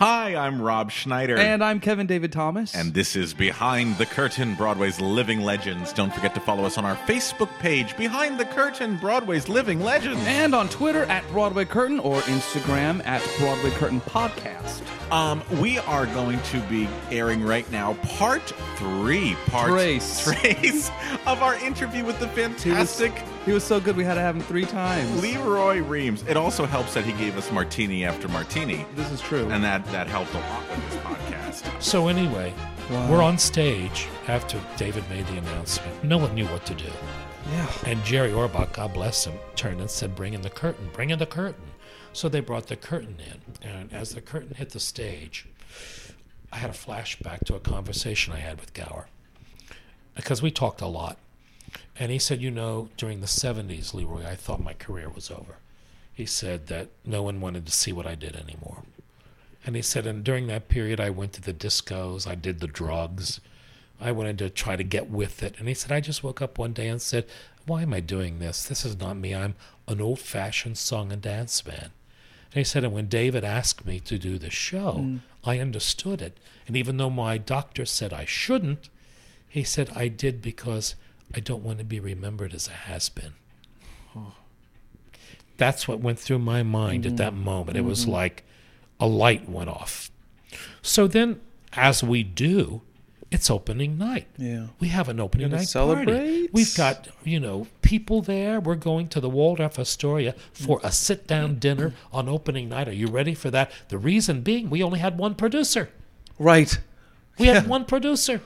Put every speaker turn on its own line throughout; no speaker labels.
Hi, I'm Rob Schneider.
And I'm Kevin David Thomas.
And this is Behind the Curtain, Broadway's Living Legends. Don't forget to follow us on our Facebook page, Behind the Curtain, Broadway's Living Legends.
And on Twitter at Broadway Curtain or Instagram at Broadway Curtain Podcast.
Um, we are going to be airing right now part three, part
Trace.
trace of our interview with the fantastic
He was, so good we had to have him three times.
Lee Roy Reams. It also helps that he gave us martini after martini,
This is true.
and that that helped a lot with this podcast.
So anyway,
Wow.
we're on stage after David made the announcement. No one knew what to do.
yeah.
And Jerry Orbach, God bless him, turned and said, Bring in the curtain, bring in the curtain. So they brought the curtain in. And as the curtain hit the stage, I had a flashback to a conversation I had with Gower. Because we talked a lot. And he said, You know, during the 70s, Leroy, I thought my career was over. He said that no one wanted to see what I did anymore. And he said, and during that period, I went to the discos, I did the drugs, I wanted to try to get with it. And he said, I just woke up one day and said, Why am I doing this? This is not me. I'm an old fashioned song and dance man. And he said, and when David asked me to do the show, mm. I understood it. And even though my doctor said I shouldn't, he said, I did because I don't want to be remembered as a has been. That's what went through my mind at that mm-hmm. moment. It was mm-hmm. like a light went off. So then, as we do, it's opening night.
Yeah.
We have an opening night
celebrate?
party. We've got, you know, people there. We're going to the Waldorf Astoria for a sit down dinner on opening night. Are you ready for that? The reason being, we only had one producer.
Right.
We had one producer.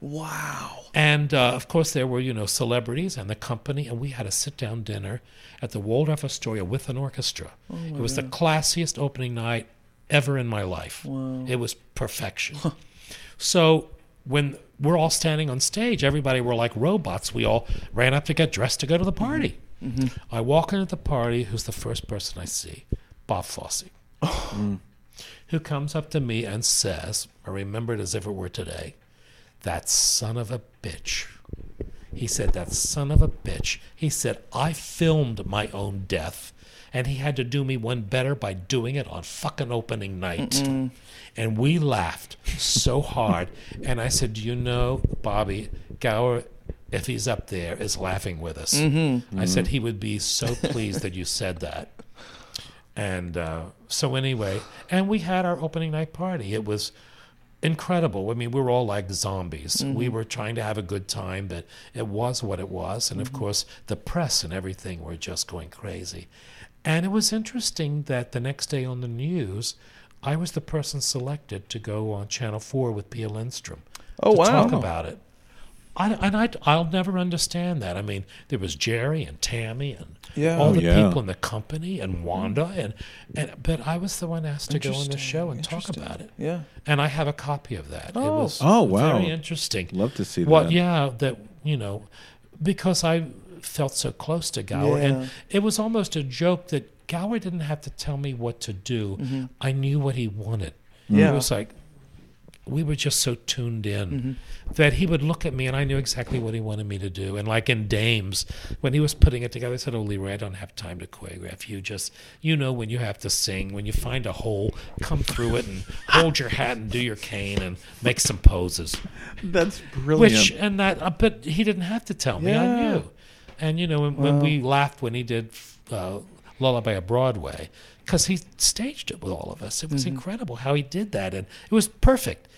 Wow.
And uh, of course, there were, you know, celebrities and the company, and we had a sit down dinner at the Waldorf Astoria with an orchestra. it was the classiest opening night ever in my life. Wow. It was perfection. so when we're all standing on stage, everybody were like robots. We all ran up to get dressed to go to the party. I walk into the party. Who's the first person I see? Bob Fosse who comes up to me and says, I remember it as if it were today, that son of a bitch. He said, that son of a bitch. He said, I filmed my own death, and he had to do me one better by doing it on fucking opening night. And we laughed so hard. And I said, Do you know, Bobby, Gower, if he's up there, is laughing with us. I said, He would be so pleased that you said that. And uh, so anyway, and we had our opening night party. It was incredible. I mean, we were all like zombies. We mm-hmm. were trying to have a good time, but it was what it was. And of mm-hmm. course, the press and everything were just going crazy. And it was interesting that the next day on the news, I was the person selected to go on Channel 4 with Pia Lindstrom
Oh,
to
wow.
talk about it. I, and I, I'll never understand that. I mean, there was Jerry and Tammy and
Yeah.
all
Oh,
the
yeah.
people in the company and Wanda and, and but I was the one asked to go on the show and talk about it.
Yeah.
And I have a copy of that. It
Oh.
was
Oh, wow.
very interesting.
Love to see
Well,
that.
yeah, that you know, because I felt so close to Gower,
Yeah.
and it was almost a joke that Gower didn't have to tell me what to do. Mm-hmm. I knew what he wanted.
Yeah.
It was like we were just so tuned in that he would look at me and I knew exactly what he wanted me to do. And like in Dames, when he was putting it together, I said, Oh, Leroy, I don't have time to choreograph. You just, you know, when you have to sing, when you find a hole, come through it and hold your hat and do your cane and make some poses.
That's brilliant.
Which, and that, uh, but he didn't have to tell me. I knew. And, you know, when, when we laughed when he did uh, Lullaby of Broadway, because he staged it with all of us. It was incredible how he did that. And it was perfect.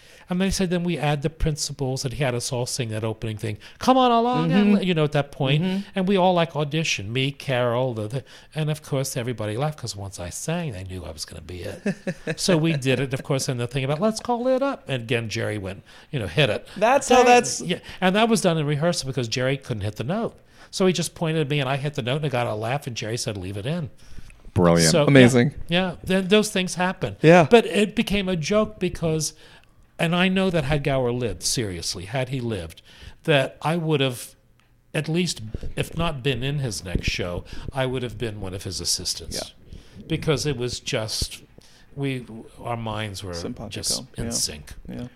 And they said, then we add the principles, and he had us all sing that opening thing. Come on along, and, mm-hmm. you know, at that point. Mm-hmm. And we all like audition. Me, Carol, the, the and of course everybody laughed because once I sang, they knew I was going to be it. so we did it, of course. And the thing about let's call it up. And again, Jerry went, you know, hit it.
That's how that's.
Yeah, and that was done in rehearsal because Jerry couldn't hit the note. So he just pointed at me, and I hit the note, and I got a laugh, and Jerry said, "Leave it in."
Brilliant.
So
Amazing.
Yeah, yeah then those things happen.
Yeah.
but it became a joke because, and I know that had Gower lived, seriously, had he lived, that I would have. At least, if not been in his next show, I would have been one of his assistants, because it was just we, our minds were
Simpatico,
just in
yeah.
sync.
Yeah.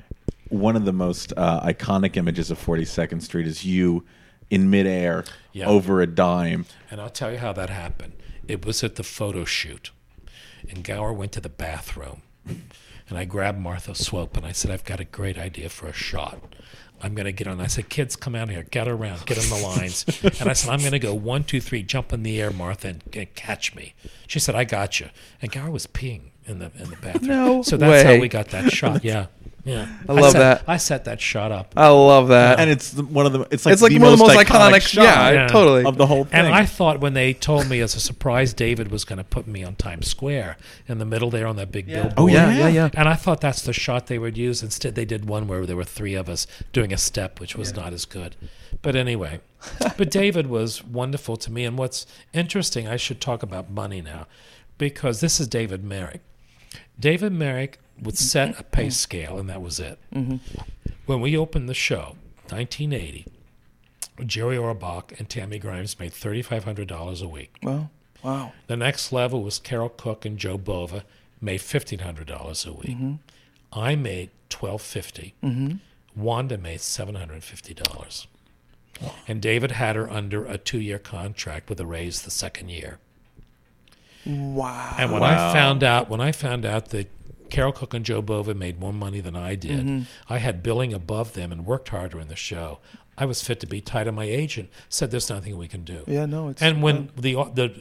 one of the most uh, iconic images of 42nd Street is you in midair
Yeah.
over a dime.
And I'll tell you how that happened. It was at the photo shoot. And Gower went to the bathroom. And I grabbed Martha Swope and I said, I've got a great idea for a shot. I'm going to get on. I said, kids, come out here. Get around. Get on the lines. and I said, I'm going to go one, two, three, jump in the air, Martha, and, and catch me. She said, I got you. And Gower was peeing in the in the bathroom.
No
so that's
way.
how we got that shot. Yeah. Yeah.
I love
set,
that.
I set that shot up.
I love that.
And it's one of the it's like,
it's like
the
one of the most
iconic,
iconic.
shot
yeah,
Yeah.
totally.
of the whole thing.
And I thought when they told me as a surprise David was going to put me on Times Square in the middle there on that big billboard.
Oh,
yeah,
yeah.
yeah, yeah.
And I thought that's the shot they would use. Instead, they did one where there were three of us doing a step, which was not as good. But anyway, but David was wonderful to me. And what's interesting, I should talk about money now, because this is David Merrick. David Merrick would set a pay mm-hmm. scale, and that was it. Mm-hmm. When we opened the show, 1980, Jerry Orbach and Tammy Grimes made $3,500 a week.
Well, wow.
The next level was Carole Cook and Joe Bova made fifteen hundred dollars a week. Mm-hmm. I made twelve Wanda made seven hundred and fifty dollars, and David had her under a two-year contract with a raise the second year.
Wow.
And when I found out, when I found out that Carole Cook and Joe Bova made more money than I did, I had billing above them and worked harder in the show. I was fit to be tied, and my agent said, "There's nothing we can do."
Yeah, no, it's
And when the the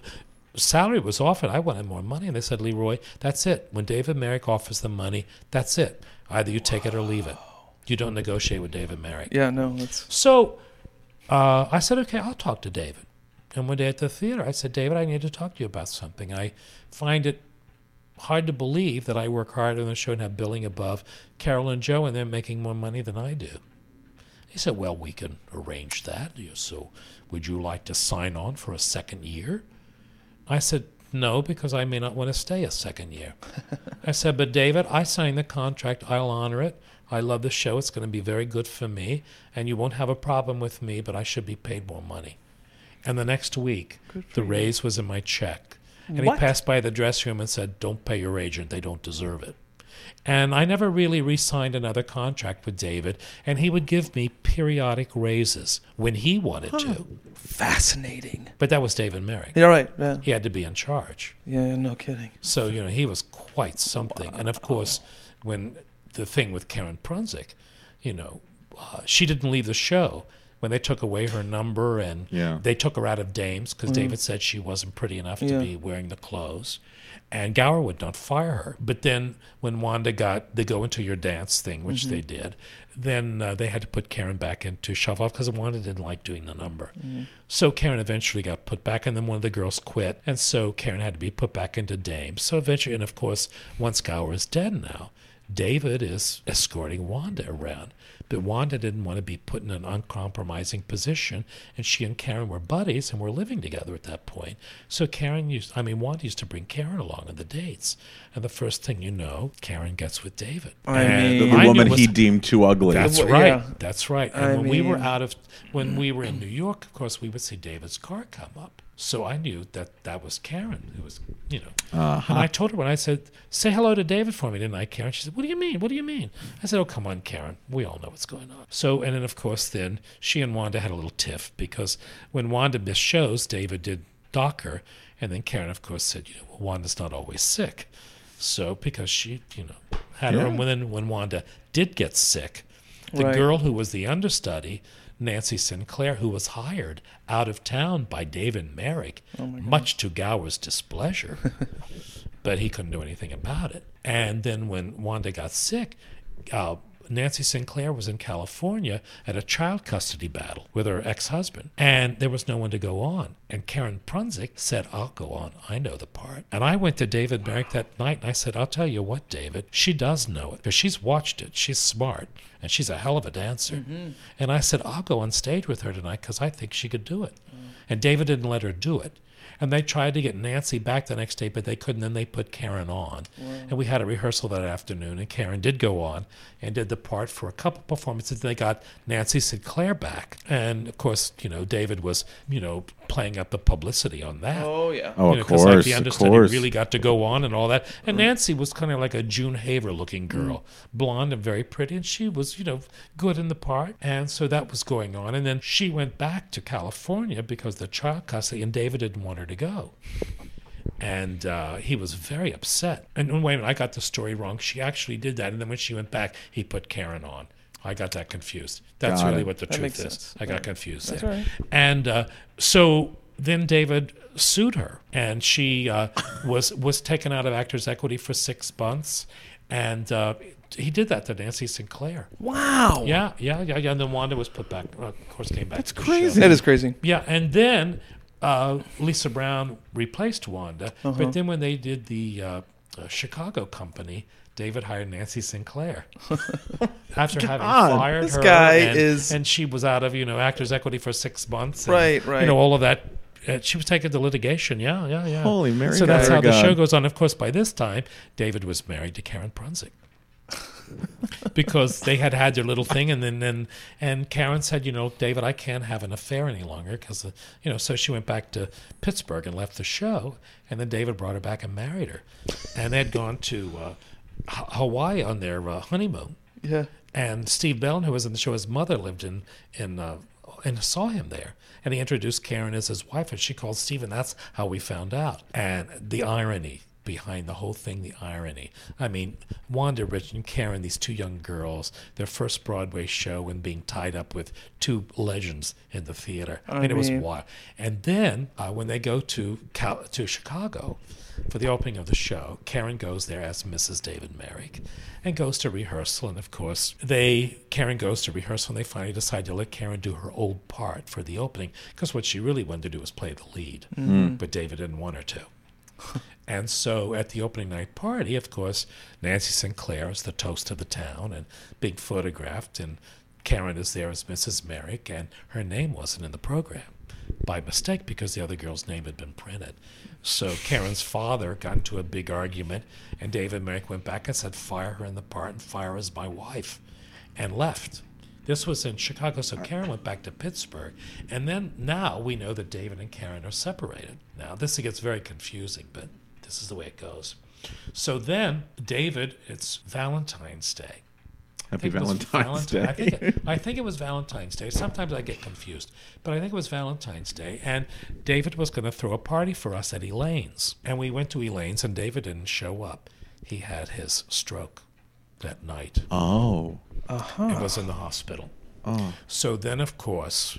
salary was offered, I wanted more money, and they said, "Leroy, that's it. When David Merrick offers the money, that's it. Either you take it or leave it. You don't negotiate with David Merrick."
yeah, no, that's
So uh, I said, "Okay, I'll talk to David." And one day at the theater, I said, "David, I need to talk to you about something. I find it hard to believe that I work harder on the show and have billing above Carol and Joe, and they're making more money than I do." He said, Well, we can arrange that. So, would you like to sign on for a second year? I said, No, because I may not want to stay a second year. I said, But David, I signed the contract. I'll honor it. I love the show. It's going to be very good for me. And you won't have a problem with me, but I should be paid more money. And the next week, the raise was in my check. And
What?
he passed by the dressing room and said, Don't pay your agent. They don't deserve it. And I never really re signed another contract with David, and he would give me periodic raises when he wanted to.
fascinating.
But that was David Merrick.
Yeah, right. Yeah,
He had to be in charge.
yeah, no kidding.
So, you know, he was quite something. And of course, when the thing with Karen Prunczik, you know, uh, she didn't leave the show when they took away her number and
Yeah.
they took her out of Dames because mm-hmm. David said she wasn't pretty enough to be wearing the clothes. And Gower would not fire her. But then when Wanda got the go into your dance thing, which mm-hmm. they did, then uh, they had to put Karen back into Shuffle because Wanda didn't like doing the number. Mm-hmm. So Karen eventually got put back, and then one of the girls quit. And so Karen had to be put back into Dames. So eventually, and of course, once Gower is dead now, David is escorting Wanda around. But Wanda didn't want to be put in an uncompromising position, and she and Karen were buddies and were living together at that point. So Karen used, I mean, Wanda used to bring Karen along on the dates, and the first thing you know, Karen gets with David.
I
And
mean-
the
I
woman
was-
he deemed too ugly.
that's right.
yeah.
That's right. And
I
when we were out of, when we were in New York, of course, we would see David's car come up. So I knew that that was Karen, It was, you know.
Uh-huh.
And I told her when I said, "Say hello to David for me," didn't I, Karen? She said, "What do you mean? What do you mean?" I said, "Oh, come on, Karen. We all know what's going on." So, and then of course, then she and Wanda had a little tiff because when Wanda missed shows, David did dock her, and then Karen, of course, said, "You know, well, Wanda's not always sick." So because she, you know, had her,
Yeah.
and then when Wanda did get sick, the
Right.
girl who was the understudy, Nancy Sinclair, who was hired out of town by David Merrick, much to Gower's displeasure, but he couldn't do anything about it. And then when Wanda got sick, uh, Nancy Sinclair was in California at a child custody battle with her ex husband, and there was no one to go on. And Karen Prunczik said, I'll go on. I know the part. And I went to David Merrick that night and I said, I'll tell you what, David, she does know it because she's watched it. She's smart and she's a hell of a dancer. Mm-hmm. And I said, I'll go on stage with her tonight because I think she could do it. And David didn't let her do it. And they tried to get Nancy back the next day, but they couldn't. Then they put Karen on. And we had a rehearsal that afternoon, and Karen did go on and did the part for a couple performances. They got Nancy Sinclair back. And of course, you know, David was, you know, playing up the publicity on that.
Oh yeah.
Oh,
You know,
of
'cause,
course,
like the
of
understudy
course.
really got to go on and all that. And Nancy was kind of like a June Haver looking girl, blonde and very pretty, and she was, you know, good in the part. And so that was going on. And then she went back to California because the child custody, and David didn't want her to go. And uh, he was very upset. And and wait a minute, I got the story wrong. She actually did that. And then when she went back, he put Karen on. I got that confused. That's
Got
really
it.
what the
That
truth is.
sense.
I got confused
That's
there.
all right.
And uh, so then David sued her, and she uh, was was taken out of Actors Equity for six months, and uh, he did that to Nancy Sinclair.
Wow.
Yeah, yeah, yeah, yeah. And then Wanda was put back. Uh, of course, came back.
That's
to the
crazy.
show.
That is crazy.
Yeah, and then uh, Lisa Brown replaced Wanda.
Uh-huh.
But then when they did the uh, uh, Chicago company, David hired Nancy Sinclair. After having fired
this
her,
guy
and,
is-
and she was out of you know Actors Equity for six months. and,
Right, right.
You know all of that. Uh, she was taken to litigation. Yeah, yeah, yeah.
Holy Mary
So that's
God.
how the show goes on. Of course, by this time, David was married to Karen Prunczik. because they had had their little thing, and then and, and Karen said, you know, David, I can't have an affair any longer because, uh, you know, so she went back to Pittsburgh and left the show, and then David brought her back and married her, and they'd gone to uh, H- Hawaii on their uh, honeymoon,
Yeah.
and Steve Bellin, who was in the show, his mother lived in in uh, and saw him there, and he introduced Karen as his wife, and she called Steve, and that's how we found out. And the irony behind the whole thing, the irony. I mean, Wanda Rich and Karen, these two young girls, their first Broadway show, and being tied up with two legends in the theater. I, mean, it was wild. And then uh, when they go to Cal- to Chicago for the opening of the show, Karen goes there as Mrs. David Merrick and goes to rehearsal. And of course, they Karen goes to rehearsal and they finally decide to let Karen do her old part for the opening because what she really wanted to do was play the lead, but David didn't want her to. And so at the opening night party, of course, Nancy Sinclair is the toast of the town and being photographed, and Karen is there as Mrs. Merrick, and her name wasn't in the program by mistake because the other girl's name had been printed. So Karen's father got into a big argument, and David Merrick went back and said, Fire her in the part and fire her as my wife, and left. This was in Chicago, so Karen went back to Pittsburgh. And then now we know that David and Karen are separated. Now, this gets very confusing, but this is the way it goes. So then, David, it's Valentine's Day.
Happy
think it was
Valentine's
Valenti- I
Day.
think, it, I think it was Valentine's Day. Sometimes I get confused, but I think it was Valentine's Day. And David was going to throw a party for us at Elaine's. And we went to Elaine's, and David didn't show up. He had his stroke that night
Oh. Uh huh.
And was in the hospital. Oh. So then, of course,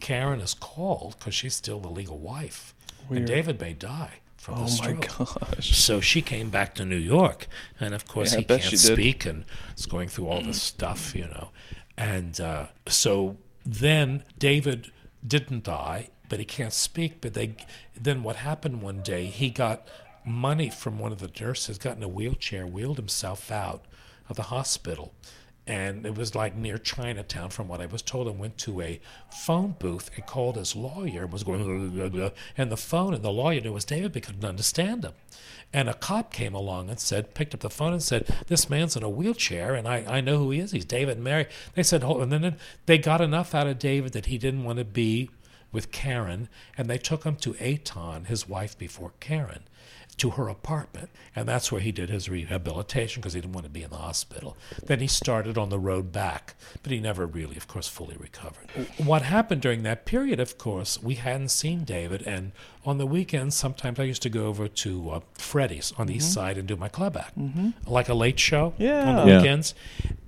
Karen is called because she's still the legal wife, and David may die from the
Oh my gosh.
So she came back to New York, and of course
Yeah, I
he can't speak, and is going through all this stuff, you know. And uh, so then David didn't die, but he can't speak. But they then what happened one day? He got money from one of the nurses, got in a wheelchair, wheeled himself out of the hospital. And it was like near Chinatown, from what I was told, and went to a phone booth and called his lawyer and was going, blah, blah, blah, and the phone, and the lawyer knew it was David but couldn't understand him. And a cop came along and said, picked up the phone and said, This man's in a wheelchair, and I, I know who he is. He's David Merrick. They said, Hold, and then they got enough out of David that he didn't want to be with Karen, and they took him to Etan, his wife before Karen, to her apartment. And that's where he did his rehabilitation because he didn't want to be in the hospital. Then he started on the road back, but he never really, of course, fully recovered. What happened during that period, of course, we hadn't seen David, and on the weekends, sometimes I used to go over to uh, Freddy's on the east side and do my club act, like a late show on the
Yeah.
weekends.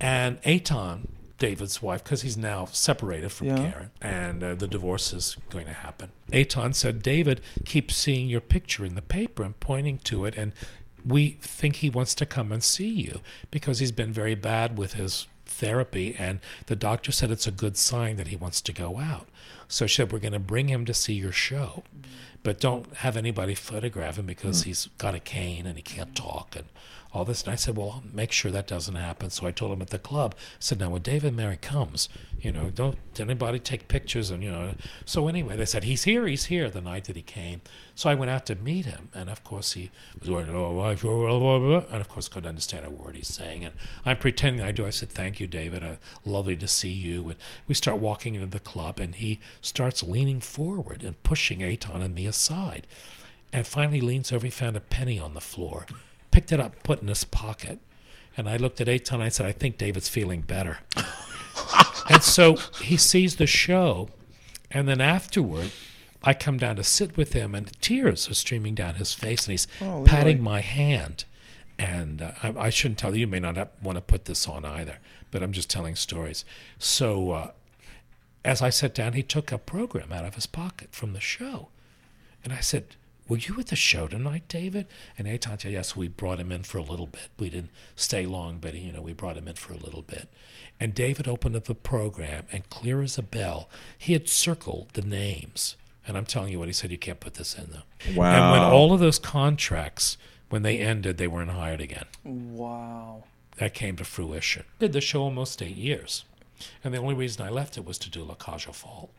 And Etan, David's wife, because he's now separated from
Yeah.
Karen, and uh, the divorce is going to happen. Etan said, David keeps seeing your picture in the paper and pointing to it, and we think he wants to come and see you because he's been very bad with his therapy, and the doctor said it's a good sign that he wants to go out. So she said, We're going to bring him to see your show, but don't have anybody photograph him because he's got a cane and he can't talk and all this. And I said, well, I'll make sure that doesn't happen. So I told him at the club, I said, now when David Merrick comes, you know, don't anybody take pictures. And, you know, so anyway, they said, he's here, he's here the night that he came. So I went out to meet him. And of course, he was going, oh, blah, blah," and of course, couldn't understand a word he's saying. And I'm pretending I do. I said, thank you, David. Uh, lovely to see you. And we start walking into the club, and he starts leaning forward and pushing Etan and me aside. And finally leans over, he found a penny on the floor, picked it up, put it in his pocket. And I looked at Etan, I said, I think David's feeling better. and so he sees the show. And then afterward, I come down to sit with him, and tears are streaming down his face, and he's patting my hand. And uh, I, I shouldn't tell you, you may not have, want to put this on either, but I'm just telling stories. So uh, as I sat down, he took a program out of his pocket from the show. And I said, Were you at the show tonight, David? And Etan said, Yes, we brought him in for a little bit. We didn't stay long, but you know, we brought him in for a little bit. And David opened up the program, and clear as a bell, he had circled the names. And I'm telling you what he said, you can't put this in though. And when all of those contracts, when they ended, they weren't hired again
Wow.
that came to fruition. Did the show almost eight years. And the only reason I left it was to do La Cage aux Folles.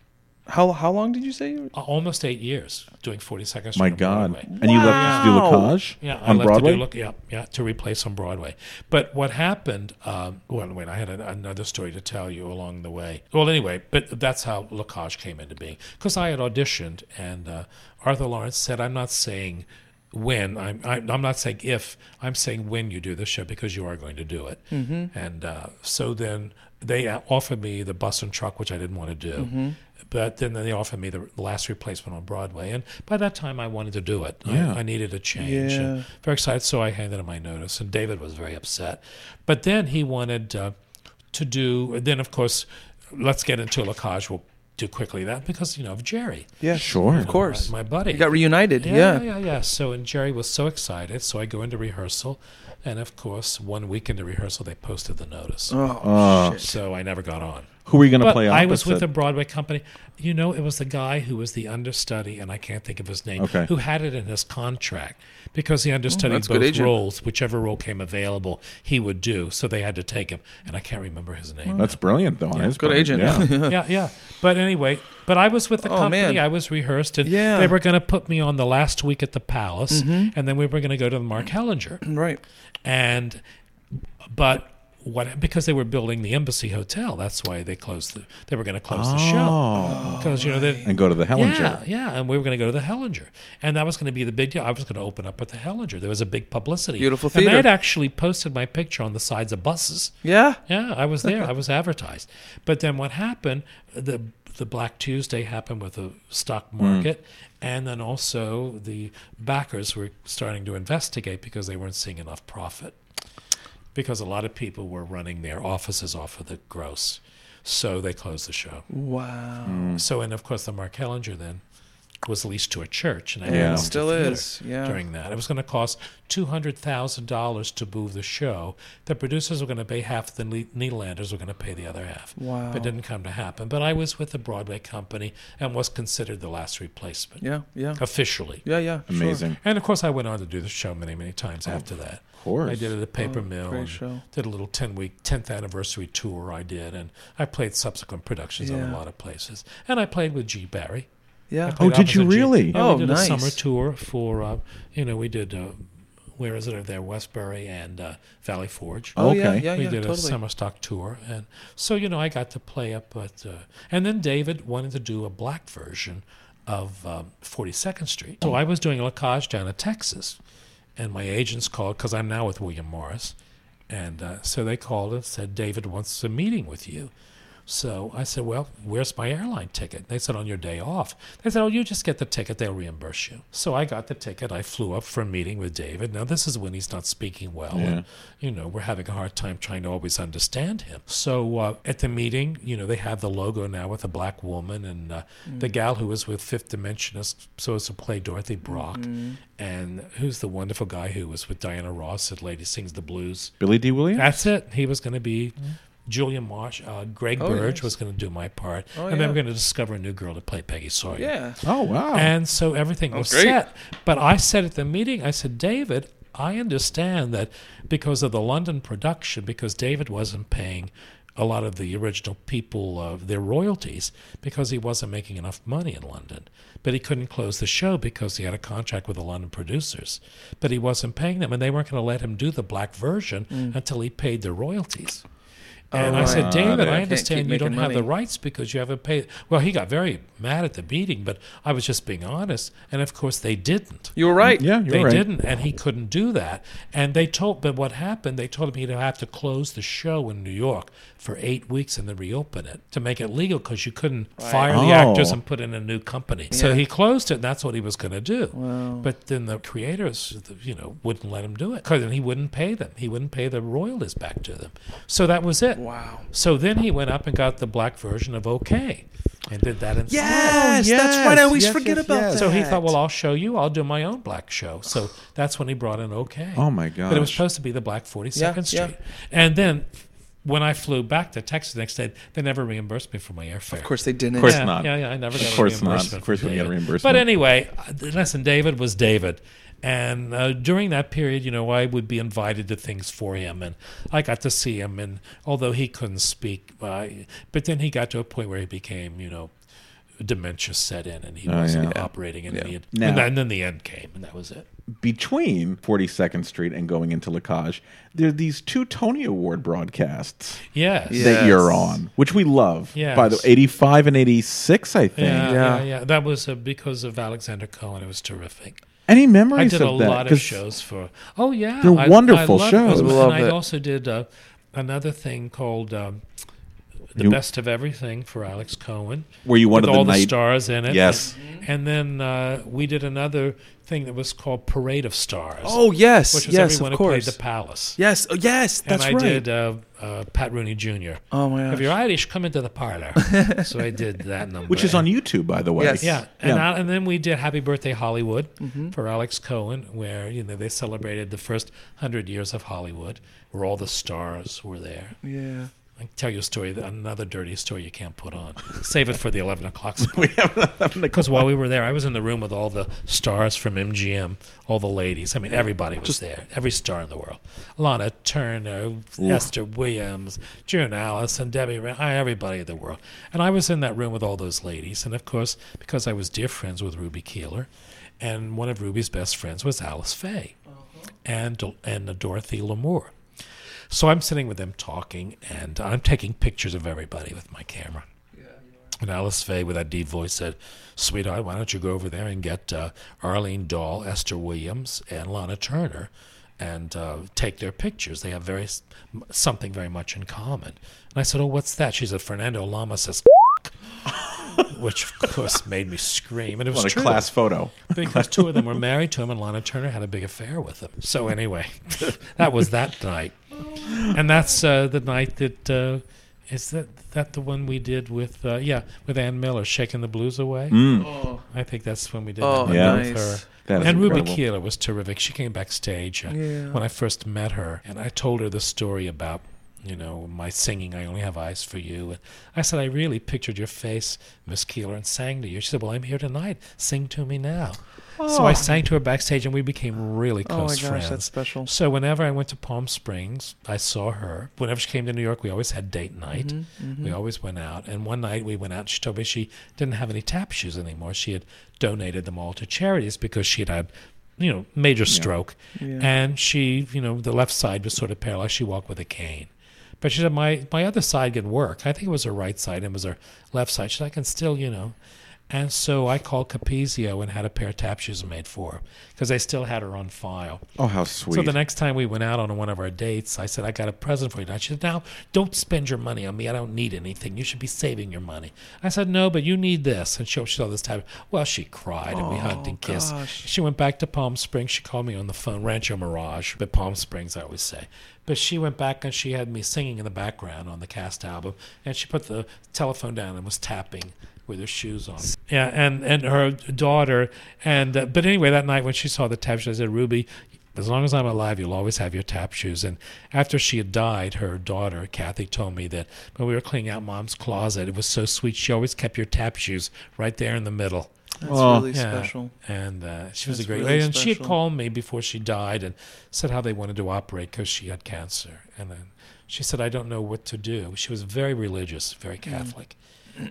How how long did you say? You
Uh, Almost eight years doing 42nd Street
My
on
God.
Broadway.
And you left to do
Wow.
La Cage
Yeah, I
on
left
Broadway?
to do look, yeah, yeah, to replace on Broadway. But what happened? Um, well, wait, I had a, another story to tell you along the way. Well, anyway, but that's how La Cage came into being because I had auditioned, and uh, Arthur Laurents said, "I'm not saying." When I'm, I'm I'm not saying if I'm saying when you do the show because you are going to do it, mm-hmm. and uh, so then they uh, offered me the bus and truck, which I didn't want to do,
Mm-hmm.
But then they offered me the last replacement on Broadway, and by that time I wanted to do it.
Yeah.
I, I needed a change.
Yeah.
very excited, so I handed him my notice, and David was very upset. But then he wanted uh, to do. Then of course, let's get into La Cage. We'll do quickly that because you know of Jerry,
Yeah,
Sure.
of course.
my buddy.
You got reunited.
Yeah,
Yeah.
yeah, yeah, yeah. So and Jerry was so excited. So I go into rehearsal, and of course, one week into rehearsal, they posted the notice.
Oh,
Oh.
shit.
So I never got on.
Who were you going to
But
play
I was with a Broadway company. You know, it was the guy who was the understudy, and I can't think of his name,
Okay.
who had it in his contract because he oh, understudied
that's a good
both roles. Whichever role came available, he would do. So they had to take him, and I can't remember his name.
That's brilliant, though. Yeah, That's
Good
brilliant.
agent.
Yeah.
yeah, yeah. But anyway, but I was with the
Oh,
company.
man.
I was rehearsed, and
Yeah.
they were going to put me on the last week at the Palace, mm-hmm. and then we were going to go to the Mark Hellinger
Right.
and but what because they were building the embassy hotel that's why they closed the they were going to close the show
Oh.
because you know they
And go to the Hellinger.
yeah yeah and we were going to go to the Hellinger and that was going to be the big deal I was going to open up at the Hellinger there was a big publicity
Beautiful theater.
and they had actually posted my picture on the sides of buses
Yeah.
yeah, I was there. I was advertised. But then what happened? The the Black Tuesday happened with the stock mm. market, and then also the backers were starting to investigate because they weren't seeing enough profit. Because a lot of people were running their offices off of the gross, so they closed the show.
Wow.
So and of course the Mark Hellinger then was leased to a church, and I
Yeah. It
still is, yeah.
During that, it was going to cost two hundred thousand dollars to move the show. The producers were going to pay half. The Ne- Nederlanders were going to pay the other half.
Wow.
But it didn't come to happen. But I was with the Broadway company and was considered the last replacement
Yeah. Yeah.
officially.
Yeah. Yeah. sure.
Amazing.
And of course, I went on to do the show many, many times after that.
Of course.
I did it at Paper oh, Mill.
Oh, great show.
Did a little ten week, tenth anniversary tour. I did, and I played subsequent productions in
Yeah.
a lot of places. And I played with G. Barry.
Yeah.
Oh, did you really?
Yeah,
Oh,
we did
nice.
a summer tour for, uh, you know, we did, uh, where is it over there? Westbury and uh, Valley Forge.
Oh, yeah.
Okay.
Yeah.
we
Yeah.
did a summer stock tour, and so you know I got to play up at, uh, and then David wanted to do a black version of um, 42nd Street. So I was doing La Cage down in Texas, and my agents called because I'm now with William Morris, and uh, so they called and said David wants a meeting with you. So I said, Well, where's my airline ticket? They said, On your day off. They said, Oh, you just get the ticket, they'll reimburse you. So I got the ticket. I flew up for a meeting with David. Now, this is when he's not speaking well. And, you know, we're having a hard time trying to always understand him. So uh, at the meeting, you know, they have the logo now with a black woman and uh, the gal who was with Fifth Dimensionist, so as to play Dorothy Brock. And who's the wonderful guy who was with Diana Ross at Lady Sings the Blues?
Billy Dee Williams?
That's it. He was going to be Julian Marsh. Uh, Gregg
Oh,
Burge
yes.
was going to do my part,
Oh,
and then
yeah.
we're going to discover a new girl to play Peggy Sawyer.
Yeah.
oh, wow.
And so everything was
great.
set. But I said at the meeting, I said, David, I understand that because of the London production, because David wasn't paying a lot of the original people uh, their royalties because he wasn't making enough money in London. But he couldn't close the show because he had a contract with the London producers. But he wasn't paying them, and they weren't going to let him do the black version until he paid their royalties. And I said, David,
Uh,
I understand you don't
making
have the rights because you haven't paid. Well, he got very mad at the meeting, but I was just being honest. And of course, they didn't.
You were right.
Yeah, you're right.
they
right.
didn't, and he couldn't do that. And they told, but what happened? They told him he'd have to close the show in New York for eight weeks and then reopen it to make it legal because you couldn't fire the
Oh.
actors and put in a new company. So he closed it, and that's what he was going to do. But then the creators, you know, wouldn't let him do it because he wouldn't pay them. He wouldn't pay the royalties back to them. So that was it.
Wow.
So then he went up and got the black version of OK and did that instead.
Yes,
yes,
that's right. I always
yes,
forget
yes,
about
yes.
that.
So he thought, well, I'll show you. I'll do my own black show. So that's when he brought in OK.
Oh my God.
But it was supposed to be the Black 42nd
Yeah,
Street.
yeah.
And then when I flew back to Texas the next day, they never reimbursed me for my airfare.
of course they didn't.
Of course
yeah,
not.
Yeah, yeah, I never got
Of course
a
not.
reimbursement.
Of course
from
we get a
David.
reimbursement.
But anyway, uh, listen, David was David. And uh, during that period, you know, I would be invited to things for him, and I got to see him. And although he couldn't speak, uh, but then he got to a point where he became, you know, dementia set in, and he
Oh,
wasn't
yeah.
operating, and,
Yeah.
he had,
Now-
and, then, and then the end came, and that was it.
Between 42nd Street and going into La Cage, there are these two Tony Award broadcasts
Yes.
That
Yes.
you're on, which we love.
Yes.
By the 85 and 86, I think.
Yeah,
Yeah.
yeah, yeah. That was uh, because of Alexander Cohen. It was terrific.
Any memories of that?
I did a lot of
'Cause
shows for. Oh yeah,
They're
I-
wonderful
I love
shows.
them.
Love
and I also did uh, another thing called um, the
You-
Best of Everything for Alex Cohen.
Were you one
with
of the
all the stars in it?
Yes.
And then uh, we did another thing that was called Parade of Stars.
Oh yes,
which was
yes,
everyone
of
who played
course.
the Palace.
yes, oh, yes, that's right.
and I
right.
did uh, uh, Pat Rooney Jr.
Oh my
If
gosh.
you're Irish, come into the parlor. so I did that number,
Which is on YouTube, by the way.
Yes.
Yeah, and
Yeah.
Al- and then we did Happy Birthday Hollywood
Mm-hmm.
for Alex Cohen, where you know they celebrated the first hundred years of Hollywood, where all the stars were there.
yeah.
I can tell you a story, another dirty story you can't put on. Save it for the eleven o'clock.
We have
Because while we were there, I was in the room with all the stars from MGM, all the ladies. I mean, everybody was there. Every star in the world. Lana Turner, Esther Williams, June Allyson, Debbie, everybody in the world. And I was in that room with all those ladies. And of course, because I was dear friends with Ruby Keeler, and one of Ruby's best friends was Alice Faye and, and Dorothy Lamour. So I'm sitting with them talking, and I'm taking pictures of everybody with my camera. And Alice Faye, with that deep voice, said, Sweetheart, why don't you go over there and get uh, Arlene Dahl, Esther Williams, and Lana Turner and uh, take their pictures? They have very something very much in common. And I said, Oh, what's that? She said, Fernando Lamas, which of course made me scream. And it was
What a
true
class photo.
because two of them were married to him, and Lana Turner had a big affair with him. So anyway, that was that night, and that's uh, the night that uh, is that that the one we did with uh, yeah with Ann Miller, shaking the blues away.
Oh,
I think that's when we did
oh
that
Yeah.
with
nice.
her.
That is
and Ruby. Keeler was terrific. She came backstage uh,
Yeah.
when I first met her, and I told her the story about, you know, my singing. I only have eyes for you. And I said I really pictured your face, Miss Keeler, and sang to you. She said, "Well, I'm here tonight. Sing to me now." So I sang to her backstage, and we became really close
Oh my gosh,
friends.
that's special.
So whenever I went to Palm Springs, I saw her. Whenever she came to New York, we always had date night.
Mm-hmm,
We always went out. And one night we went out. She told me she didn't have any tap shoes anymore. She had donated them all to charities because she had had, you know, major stroke,
Yeah.
and she, you know, the left side was sort of paralyzed. She walked with a cane. But she said my my other side can work. I think it was her right side and it was her left side. She said I can still, you know. And so I called Capezio and had a pair of tap shoes made for her because I still had her on file.
Oh, how sweet.
So the next time we went out on one of our dates, I said, I got a present for you. And she said, Now, don't spend your money on me. I don't need anything. You should be saving your money. I said, No, but you need this. And she, she saw this type. Well, she cried and we oh, hugged and kissed.
gosh.
She went back to Palm Springs. She called me on the phone, Rancho Mirage, but Palm Springs, I always say. But she went back and she had me singing in the background on the cast album. And she put the telephone down and was tapping with her shoes on. Yeah, and and her daughter and uh, but anyway, that night when she saw the tap shoes, I said, "Ruby, as long as I'm alive, you'll always have your tap shoes." And after she had died, her daughter Kathy told me that when we were cleaning out Mom's closet, it was so sweet. She always kept your tap shoes right there in the middle.
That's
Oh.
really
Yeah.
special.
And uh, she was
That's
a great
really
lady. And she had called me before she died and said how they wanted to operate because she had cancer. And then she said, I don't know what to do. She was very religious, very Catholic.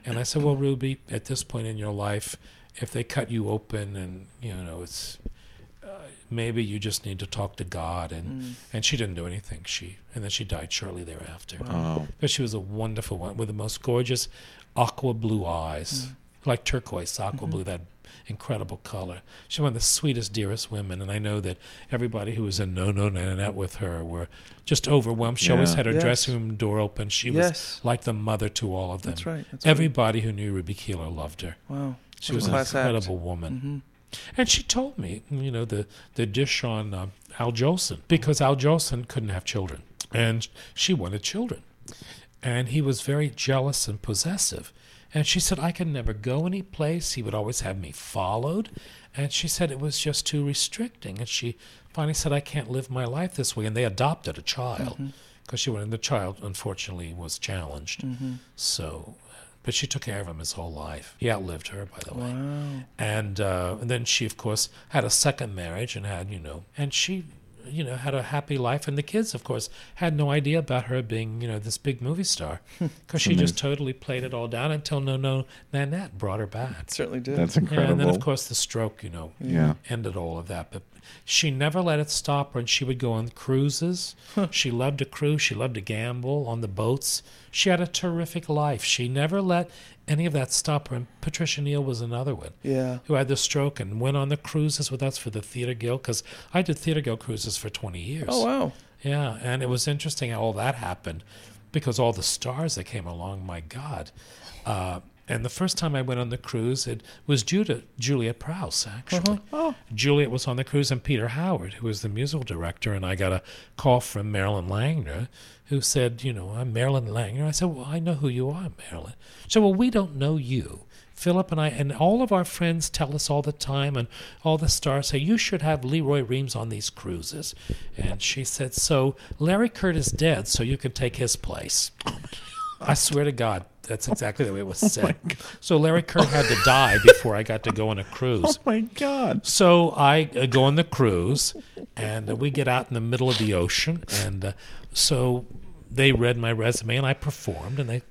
And I said, Well, Ruby, at this point in your life, if they cut you open and, you know, it's uh, maybe you just need to talk to God. And, mm. and she didn't do anything. She And then she died shortly thereafter.
Oh.
But she was a wonderful one with the most gorgeous aqua blue eyes, mm. like turquoise aqua mm-hmm. blue, that incredible color. She's one of the sweetest, dearest women, and I know that everybody who was in No No Nanette with her were just overwhelmed. She always had her
Yes.
dressing room door open. She
Yes.
was like the mother to all of them.
That's right. That's right.
Everybody who knew Ruby Keeler loved her.
Wow.
She
What
was an
class act.
incredible woman. And she told me, you know, the, the dish on um, Al Jolson, because Al Jolson couldn't have children, and she wanted children. And he was very jealous and possessive. And she said, I could never go any place. He would always have me followed. And she said it was just too restricting. And she finally said, I can't live my life this way. And they adopted a child because she went, and the child, unfortunately, was challenged. So, but she took care of him his whole life. He outlived her, by the way. And, uh, and then she, of course, had a second marriage and had, you know, and she, you know, had a happy life. And the kids, of course, had no idea about her being, you know, this big movie star because she just totally played it all down until No No Nanette brought her back.
Certainly did.
That's
Yeah,
incredible.
and then, of course, the stroke, you know,
Yeah.
ended all of that. But she never let it stop her, and she would go on cruises. she loved to cruise. She loved to gamble on the boats. She had a terrific life. She never let any of that stop her. And Patricia Neal was another one
yeah.
who had the stroke and went on the cruises with us for the Theater Guild because I did Theater Guild cruises for 20 years.
Oh wow.
Yeah, and it was interesting how all that happened because all the stars that came along, my God. Uh, and the first time I went on the cruise, it was due to Juliet Prowse, actually. Uh-huh. Oh. Juliet was on the cruise, and Peter Howard, who was the musical director, and I got a call from Marilyn Langner, who said, You know, I'm Marilyn Langner. I said, Well, I know who you are, Marilyn. She said, Well, we don't know you. Philip and I, and all of our friends tell us all the time, and all the stars say, You should have Lee Roy Reams on these cruises. And she said, So Larry Kert is dead, so you can take his place. I swear to God, that's exactly the way it was said. so Larry Kert had to die before I got to go on a cruise.
Oh my God.
So I uh, go on the cruise, and uh, we get out in the middle of the ocean, and uh, so they read my resume, and I performed, and they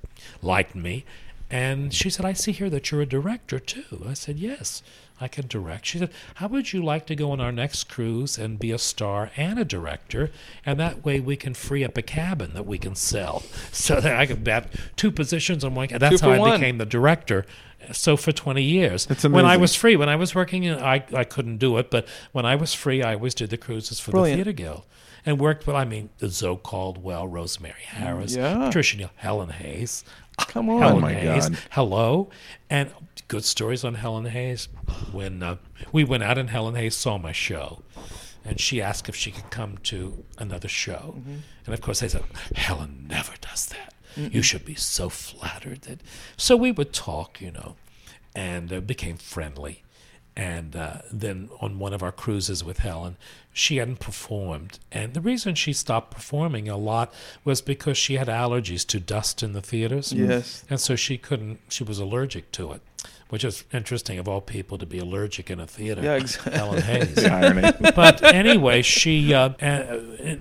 liked me. And she said, "I see here that you're a director too." I said, "Yes, I can direct." She said, "How would you like to go on our next cruise and be a star and a director, and that way we can free up a cabin that we can sell, so that I could have two positions on one." That's how I
one.
became the director. So for 20 years, when I was free, when I was working, I I couldn't do it, but when I was free, I always did the cruises for
Brilliant.
the Theater Guild, and worked with. I mean, the Zoe Caldwell, Rosemary Harris,
Yeah.
Patricia Neal, Helen Hayes.
Come on.
Helen
Oh my
Hayes.
God.
Hello, and good stories on Helen Hayes. When uh, we went out and Helen Hayes saw my show, and she asked if she could come to another show,
Mm-hmm.
and of course I said, Helen never does that. You should be so flattered that. So we would talk, you know, and uh, became friendly. And uh, then on one of our cruises with Helen, she hadn't performed. And the reason she stopped performing a lot was because she had allergies to dust in the theaters.
Yes.
And so she couldn't, she was allergic to it, which is interesting of all people to be allergic in a theater.
Yeah, exactly.
Helen Hayes.
The irony.
but anyway, she, uh, uh, uh,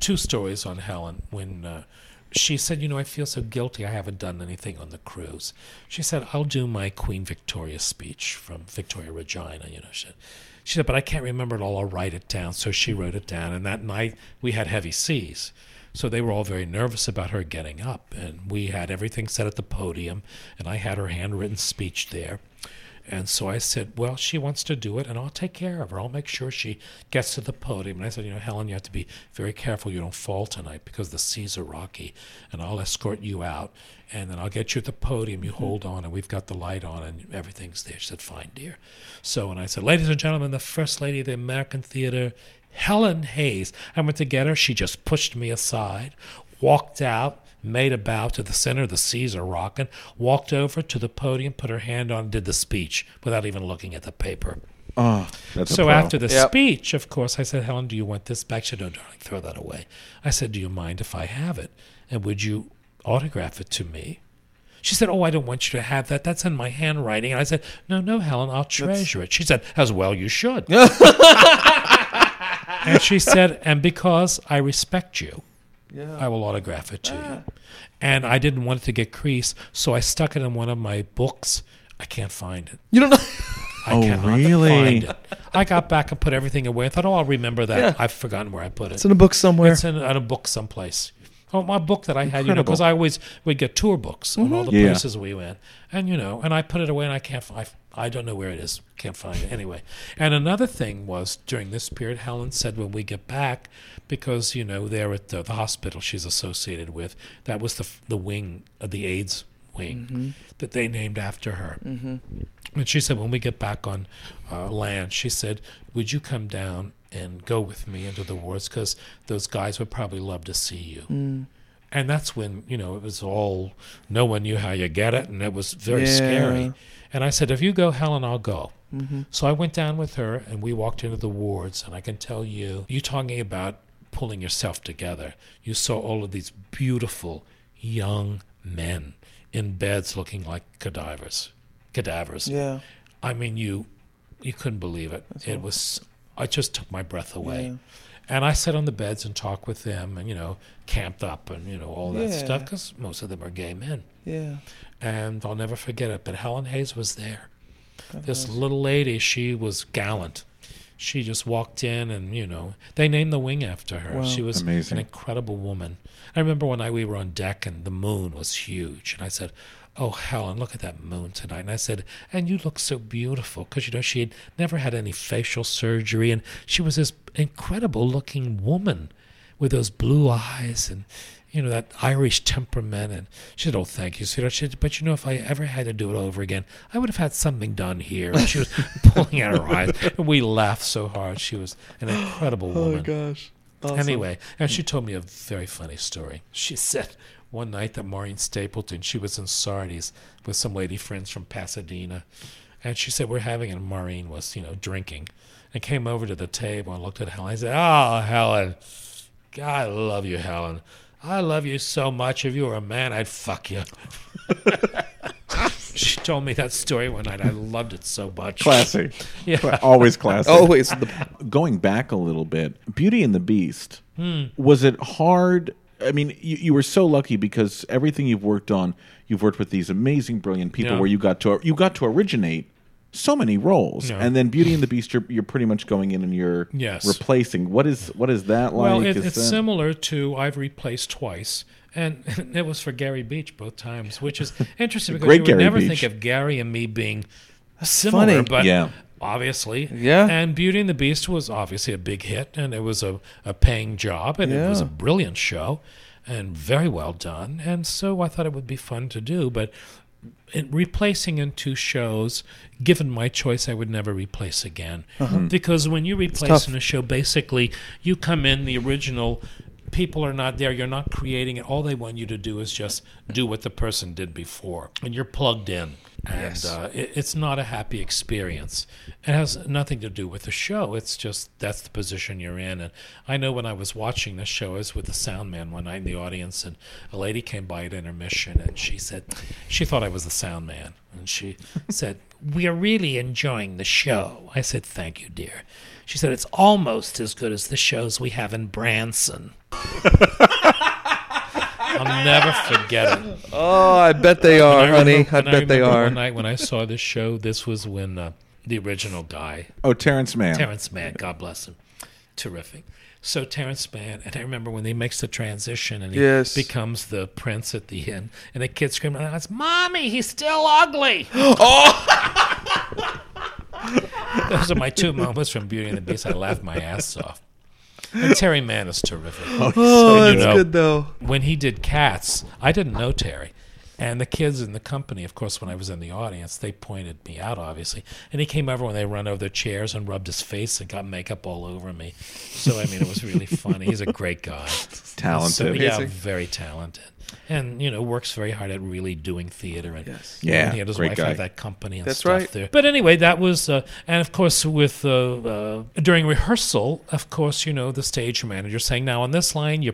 two stories on Helen when. She said, You know, I feel so guilty I haven't done anything on the cruise. She said, I'll do my Queen Victoria speech from Victoria Regina, you know. She she said, But I can't remember it all. I'll write it down. So she wrote it down. And that night we had heavy seas. So they were all very nervous about her getting up. And we had everything set at the podium. And I had her handwritten speech there. And so I said, Well, she wants to do it, and I'll take care of her. I'll make sure she gets to the podium. And I said, You know, Helen, you have to be very careful you don't fall tonight because the seas are rocky, and I'll escort you out, and then I'll get you at the podium. You mm-hmm. hold on, and we've got the light on, and everything's there. She said, Fine, dear. So, and I said, Ladies and gentlemen, the First Lady of the American Theater, Helen Hayes. I went to get her. She just pushed me aside, walked out, made a bow to the center, of the seas are rocking, walked over to the podium, put her hand on, did the speech without even looking at the paper.
Oh, that's
So
pro.
after the
Yep.
speech, of course, I said, Helen, do you want this back? She said, no, darling, throw that away. I said, do you mind if I have it? And would you autograph it to me? She said, "Oh, I don't want you to have that. That's in my handwriting." And I said, "No, no, Helen, I'll treasure it." She said, "As well you should." and she said, "And because I respect you, I will autograph it to you." Ah. And I didn't want it to get creased, so I stuck it in one of my books. I can't find it.
You don't know.
I
Oh,
cannot
really?
find it. I got back and put everything away. I thought, oh, I'll remember that.
Yeah.
I've forgotten where I put it.
It's in a book somewhere.
It's in, in a book someplace. Oh, my book that I had, you know, because I always would get tour books on all the mm-hmm.
Yeah.
places we went, and you know, and I put it away, and I can't find. I don't know where it is. Can't find it anyway. And another thing was during this period, Helen said when we get back, because you know they're at the, the hospital she's associated with. That was the the wing of the AIDS wing mm-hmm. that they named after her. Mm-hmm. And she said, when we get back on uh, land, she said, would you come down and go with me into the wards? Because those guys would probably love to see you. Mm. And that's when, you know, it was all, no one knew how you get it, and it was very
Yeah.
scary. And I said, if you go, Helen, I'll go. Mm-hmm. So I went down with her, and we walked into the wards, and I can tell you, you talking about pulling yourself together. You saw all of these beautiful young men in beds looking like cadavers. Cadavers.
yeah.
I mean, you you couldn't believe it. it was. I just took my breath away, and I sat on the beds and talked with them, and you know, camped up and you know all that
Yeah.
stuff because most of them are gay men,
Yeah.
and I'll never forget it. But Helen Hayes was there. This uh-huh. little lady, she was gallant. She just walked in, and you know, they named the wing after her.
Wow.
She was
Amazing.
an incredible woman. I remember when I we were on deck, and the moon was huge, and I said. Oh, Helen, look at that moon tonight. And I said, and you look so beautiful because, you know, she had never had any facial surgery. And she was this incredible looking woman with those blue eyes and, you know, that Irish temperament. And she said, oh, thank you, sweetheart. She said, but, you know, if I ever had to do it over again, I would have had something done here. And she was pulling out her eyes. And we laughed so hard. She was an incredible oh, woman.
Oh gosh. Awesome.
Anyway, and she told me a very funny story. She said one night that Maureen Stapleton, she was in Sardi's with some lady friends from Pasadena, and she said we're having, and Maureen was, you know, drinking, and came over to the table and looked at Helen. I said, "Oh, Helen, God, I love you, Helen. I love you so much. If you were a man, I'd fuck you." she told me that story one night. I loved it so much.
Classy.
Yeah.
Always classy.
Always the
Going back a little bit, Beauty and the Beast,
Hmm.
was it hard? I mean, you, you were so lucky because everything you've worked on, you've worked with these amazing, brilliant people
Yeah.
where you got to you got to originate so many roles,
Yeah.
and then Beauty and the Beast, you're, you're pretty much going in and you're
Yes.
replacing. What is what is that like?
Well, it,
Is
it's
that-
similar to I've replaced twice, and it was for Gary Beach both times, which is interesting because
Great
you would
Gary
never
Beach.
think of Gary and me being similar,
funny.
but
Yeah.
Obviously,
Yeah.
And Beauty and the Beast was obviously a big hit, and it was a, a paying job, and it was a brilliant show, and very well done, and so I thought it would be fun to do, but. In replacing in two shows, given my choice, I would never replace again. Uh-huh. Because when you replace in a show, basically you come in the original. People are not there. You're not creating it. All they want you to do is just do what the person did before, and you're plugged in. And uh, it, it's not a happy experience. It has nothing to do with the show. It's just that's the position you're in. And I know when I was watching the show, I was with the sound man one night in the audience, and a lady came by at intermission, and she said she thought I was the sound man, and she said, "We are really enjoying the show." I said, "Thank you, dear." She said, "It's almost as good as the shows we have in Branson." I'll never forget it.
Oh, I bet they are,
I
honey.
remember-
I
and
bet they
remember
are.
One night when I saw this show, this was when uh, the original guy,
Oh, Terrence Mann.
Terrence Mann, God bless him, terrific. So Terrence Mann, and I remember when he makes the transition and he
Yes.
becomes the prince at the end, and the kid screaming, "It's mommy, he's still ugly." Oh. Those are my two moments from Beauty and the Beast. I laughed my ass off. And Terry Mann is terrific.
Oh,
you oh,
that's
know.
good though.
when he did Cats, I didn't know Terry. And the kids in the company, of course, when I was in the audience, they pointed me out, obviously. And he came over when they ran over their chairs and rubbed his face and got makeup all over me. So, I mean, it was really funny. He's a great guy.
Talented.
So, yeah, very talented. And you know works very hard at really doing theater. And
Yes.
you know,
Yeah,
he and his wife
guy.
have that company and
That's
stuff
right.
there. But anyway, that was, uh, and of course, with uh, uh, during rehearsal, of course, you know the stage manager saying, "Now on this line, you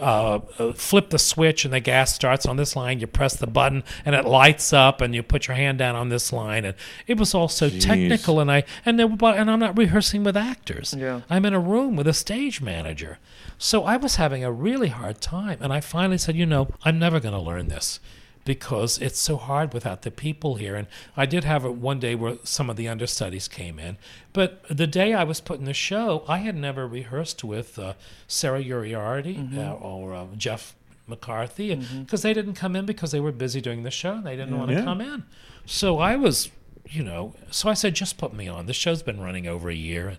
uh, uh, flip the switch and the gas starts. On this line, you press the button and it lights up, and you put your hand down on this line." And it was all so technical, and I and there, were- and I'm not rehearsing with actors.
Yeah.
I'm in a room with a stage manager. So I was having a really hard time. And I finally said, you know, I'm never going to learn this because it's so hard without the people here. And I did have it one day where some of the understudies came in. But the day I was putting the show, I had never rehearsed with uh, Sarah Uriarte uh, or uh, Jeff McCarthy because they didn't come in because they were busy doing the show and they didn't want to
Yeah.
come in. So I was, you know, so I said, just put me on. The show's been running over a year. And,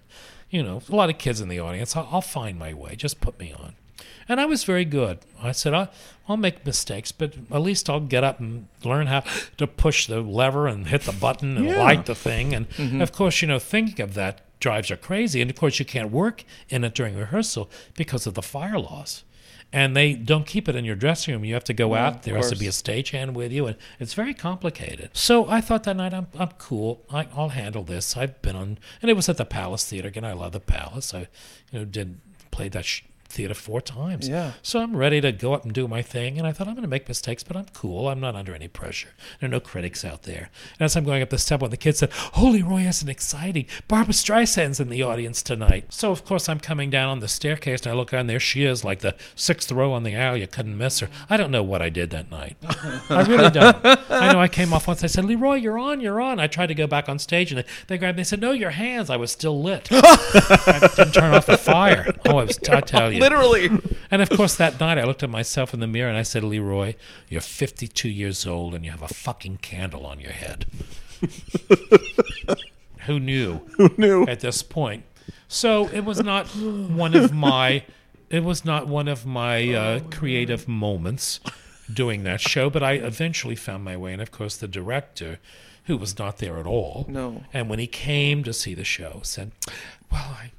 you know, a lot of kids in the audience. I'll, I'll find my way. Just put me on. And I was very good. I said, I'll, I'll make mistakes, but at least I'll get up and learn how to push the lever and hit the button and light the thing. And mm-hmm. of course, you know, thinking of that drives you crazy. And of course, you can't work in it during rehearsal because of the fire laws. And they don't keep it in your dressing room. You have to go out. There has to be a stagehand with you, and it's very complicated. So I thought that night, I'm, I'm cool. I, I'll handle this. I've been on, and it was at the Palace Theater again. I love the Palace. I, you know, did played that sh- theater four times.
Yeah.
So I'm ready to go up and do my thing. And I thought I'm going to make mistakes, but I'm cool. I'm not under any pressure. There are no critics out there. And as I'm going up the step, one the kid said, "Holy Roy, that's an exciting Barbra Streisand's in the audience tonight." So of course I'm coming down on the staircase, and I look and there she is, like the sixth row on the aisle. You couldn't miss her. I don't know what I did that night. I really don't. I know I came off once. I said, "Lee Roy, you're on, you're on." I tried to go back on stage, and they, they grabbed me. They said, "No, your hands." I was still lit. I didn't turn off the fire. Oh, I was. I tell you.
Literally.
And of course, that night I looked at myself in the mirror and I said, Lee Roy, you're 52 years old and you have a fucking candle on your head. Who knew? Who
knew?
At this point. So it was not one of my. It was not one of my uh, creative moments doing that show, but I eventually found my way. And of course, the director, who was not there at all,
No.
and when he came to see the show, said, "Well, I,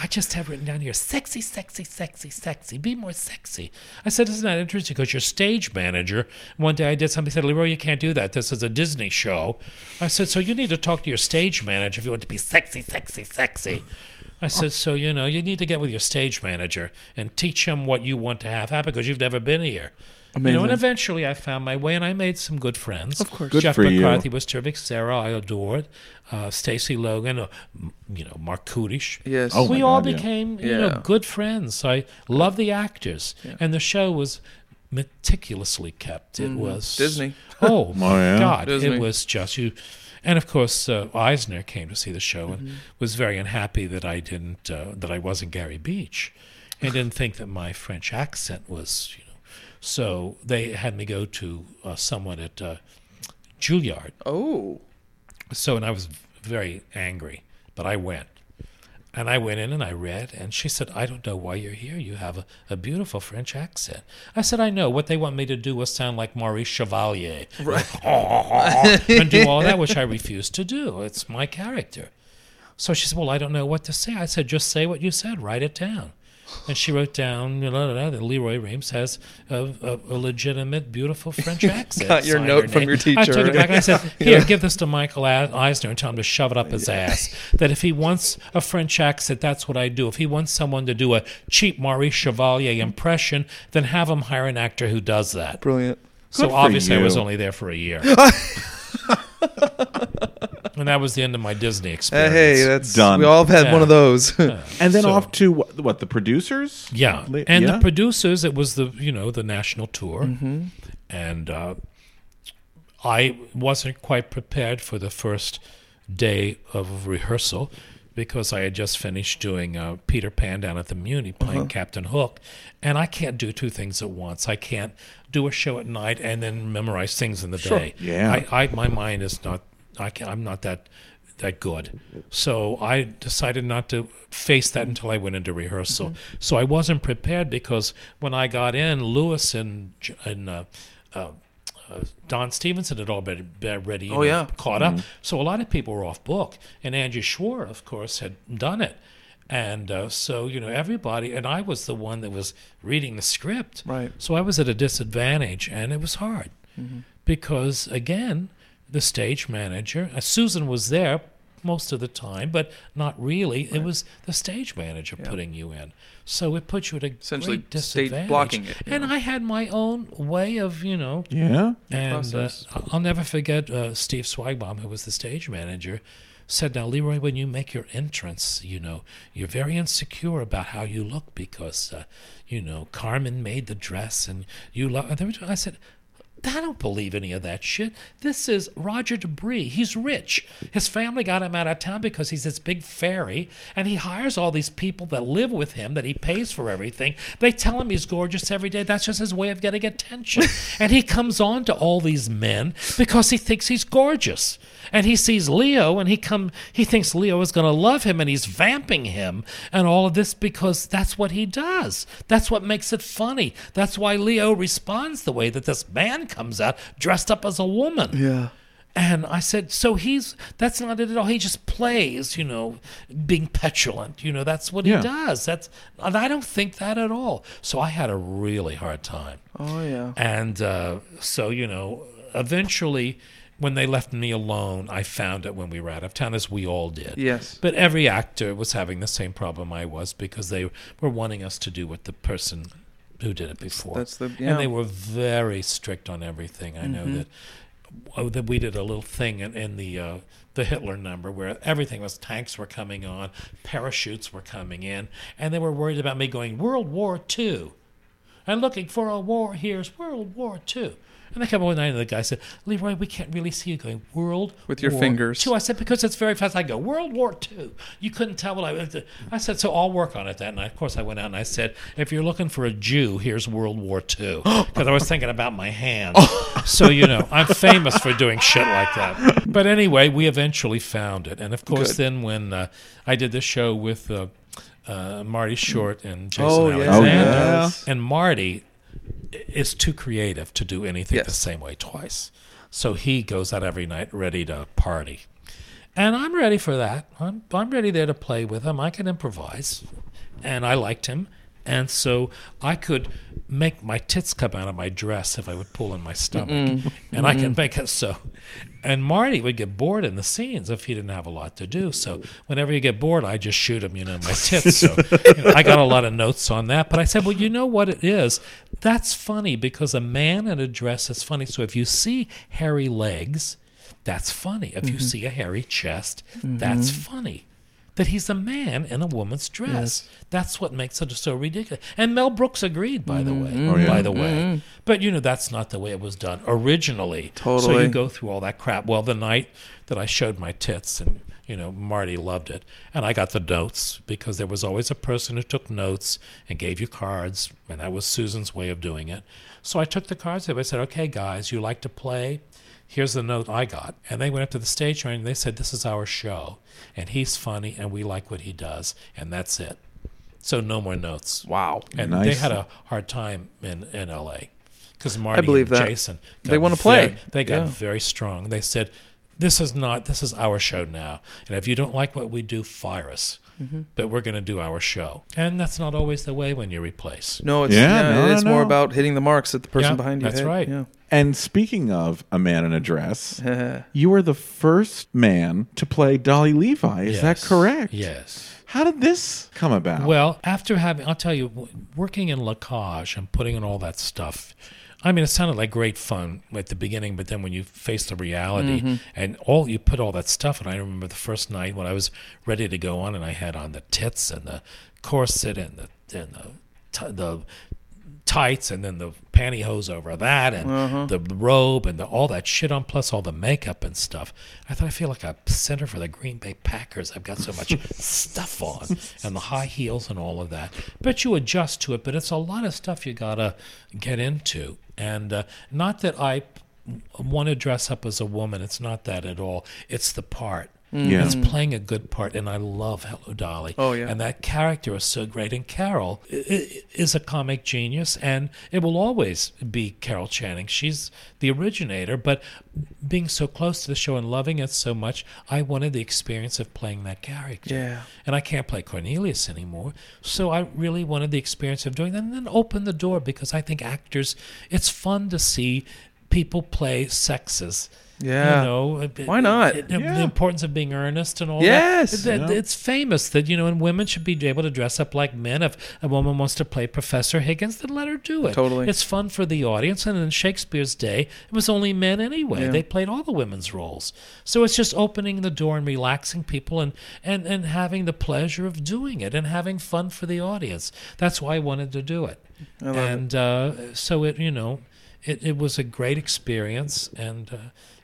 I just have written down here, sexy, sexy, sexy, sexy. Be more sexy." I said, "Isn't that interesting?" Because your stage manager, one day I did something. He said, "Lee Roy, you can't do that. This is a Disney show." I said, "So you need to talk to your stage manager if you want to be sexy, sexy, sexy." I said, "So you know, you need to get with your stage manager and teach him what you want to have happen because you've never been here." You know, and eventually I found my way, and I made some good friends. Of
course.
Good
Jeff
for you.
McCarthy was terrific. Sarah, I adored. Uh, Stacey Logan, uh, m- you know, Marc Kudisch.
Yes.
Oh,
we
my
all
God, yeah.
became, you know,
Yeah.
good friends. I love the actors, and the show was meticulously kept. It was
Mm-hmm. Disney.
Oh my
yeah.
God!
Disney.
It was just you. And of course, uh, Eisner came to see the show
Mm-hmm.
and was very unhappy that I didn't, uh, that I wasn't Gary Beach, and didn't think that my French accent was, you know. So they had me go to uh, someone at uh, Juilliard.
Oh.
So, and I was very angry, but I went. And I went in and I read, and she said, I don't know why you're here. You have a, a beautiful French accent. I said, I know. What they want me to do was sound like Maurice Chevalier. Right. and do all that, which I refused to do. It's my character. So she said, Well, I don't know what to say. I said, Just say what you said, write it down. And she wrote down you know, that Lee Roy Reams has a, a, a legitimate, beautiful French accent.
Got your note from
name.
your
I
teacher,
took it back and I said, Here, give this to Michael Eisner and tell him to shove it up his ass. That if he wants a French accent, that's what I do. If he wants someone to do a cheap Maurice Chevalier impression, then have him hire an actor who does that.
Brilliant.
So
Good for
obviously, I was only there for a year. and that was the end of my Disney
Uh,
experience.
hey, that's
Done.
We all have had
Yeah.
one of those.
And then
So-
off to what, what the producers?
Yeah,
Li-
and
yeah?
the producers, it was the you know the national tour, and uh, I wasn't quite prepared for the first day of rehearsal because I had just finished doing uh, Peter Pan down at the Muni playing Captain Hook, and I can't do two things at once. I can't do a show at night and then memorize things in the day.
Yeah.
I, I my mind is not. I can't, I'm not that that good. So I decided not to face that until I went into rehearsal. So I wasn't prepared because when I got in, Lewis and and uh, uh, uh, Don Stephenson had all been, been ready,
Oh, yeah.
caught up. So a lot of people were off book, and Angie Schworer, of course, had done it. And uh, so, you know, everybody, and I was the one that was reading the script.
Right.
So I was at a disadvantage, and it was hard because, again, the stage manager, uh, Susan was there most of the time, but not really. It was the stage manager putting you in. So it put you at a
Essentially
great
stage
disadvantage.
blocking it,
And
know.
I had my own way of, you know,
Yeah.
and uh. I'll never forget uh, Steve Zweigbaum, who was the stage manager, said, "Now, Lee Roy, when you make your entrance, you know you're very insecure about how you look because, uh, you know, Carmen made the dress and you love." And they were- I said. I don't believe any of that shit. This is Roger De Bris. He's rich. His family got him out of town because he's this big fairy, and he hires all these people that live with him that he pays for everything. They tell him he's gorgeous every day. That's just his way of getting attention. and he comes on to all these men because he thinks he's gorgeous. And he sees Leo, and he come. He thinks Leo is going to love him, and he's vamping him, and all of this because that's what he does. That's what makes it funny. That's why Leo responds the way that this man comes out dressed up as a woman.
Yeah.
And I said, so he's that's not it at all. He just plays, you know, being petulant. You know, that's what
Yeah.
he does. That's and I don't think that at all. So I had a really hard time.
Oh yeah.
And uh, so, you know, eventually, when they left me alone, I found it when we were out of town, as we all did.
Yes.
But every actor was having the same problem I was because they were wanting us to do what the person who did it before.
That's the- yeah.
And they were very strict on everything. I know that. Oh, that we did a little thing in, in the uh, the Hitler number where everything was tanks were coming on, parachutes were coming in, and they were worried about me going World War II and looking for a war. Here's World War II. And they come one night and the guy said, Lee Roy, we can't really see you going World
With your
War
fingers.
II. I said, because it's very fast. I go, World War II. You couldn't tell what I was. I said, so I'll work on it that night. Of course, I went out and I said, if you're looking for a Jew, here's World War II. Because I was thinking about my hands. so, you know, I'm famous for doing shit like that. But anyway, we eventually found it. And of course,
Good.
then when uh, I did this show with uh, uh, Marty Short and Jason
Oh, yeah.
Alexander,
Oh, yeah.
and Marty is too creative to do anything
Yes.
the same way twice. So he goes out every night ready to party. And I'm ready for that. I'm, I'm ready there to play with him. I can improvise. And I liked him. And so I could make my tits come out of my dress if I would pull in my stomach. Mm-hmm. And I can mm-hmm. make it so. And Marty would get bored in the scenes if he didn't have a lot to do. So whenever you get bored, I just shoot him, you know, my tits. So you know, I got a lot of notes on that. But I said, well, you know what it is? That's funny because a man in a dress is funny. So if you see hairy legs, that's funny. If you mm-hmm. see a hairy chest, mm-hmm. that's funny. That he's a man in a woman's dress. That's what makes it so ridiculous. And Mel Brooks agreed, by the way. Mm-hmm.
Oh, yeah.
By the way, but you know that's not the way it was done originally.
Totally.
So you go through all that crap. Well, the night that I showed my tits, and you know Marty loved it, and I got the notes because there was always a person who took notes and gave you cards, and that was Susan's way of doing it. So I took the cards. I said, "Okay, guys, you like to play." Here's the note I got. And they went up to the stage and they said, This is our show. And he's funny and we like what he does. And that's it. So no more notes.
Wow.
And they had a hard time in, in LA because Marty
believe
and
that.
Jason
They wanna play.
very- they got
Yeah.
very strong. They said, "This is not. This is our show now. And if you don't like what we do, fire us.
Mm-hmm.
But we're going to do our show." And that's not always the way when you replace.
No, it's
Yeah,
yeah,
no,
it's
no,
more
no.
about hitting the marks that the person
Yeah,
behind you
that's
hit.
right.
Yeah.
And speaking of a man in a dress, you were the first man to play Dolly Levi. Is that correct?
Yes.
How did this come about?
Well, after having, I'll tell you, working in La Cage and putting in all that stuff, I mean, it sounded like great fun at the beginning, but then when you face the reality
Mm-hmm.
and all, you put all that stuff, and I remember the first night when I was ready to go on, and I had on the tits and the corset and the and the t- the tights and then the pantyhose over that and
Uh-huh.
the robe and the, all that shit on plus all the makeup and stuff i thought i feel like a center for the green bay packers i've got so much stuff on and the high heels and all of that but you adjust to it but it's a lot of stuff you gotta get into and uh, not that i want to dress up as a woman it's not that at all. It's the part Mm.
Yeah.
It's playing a good part, and I love Hello Dolly.
Oh, yeah.
And that character is so great. And Carol i- i- is a comic genius, and it will always be Carol Channing. She's the originator, but being so close to the show and loving it so much, I wanted the experience of playing that character.
Yeah.
And I can't play Cornelius anymore. So I really wanted the experience of doing that and then open the door because I think actors, it's fun to see people play sexes.
Yeah.
You know,
Why not?
it- it-
Yeah.
The importance of being earnest and all
Yes.
that. It- it- It's famous that, you know, and women should be able to dress up like men. If a woman wants to play Professor Higgins, then let her do it.
Totally.
It's fun for the audience. And in Shakespeare's day, it was only men anyway.
Yeah.
They played all the women's roles. So it's just opening the door and relaxing people and, and, and having the pleasure of doing it and having fun for the audience. That's why I wanted to do it.
I love
and uh, so it, you know, it, it was a great experience. And uh,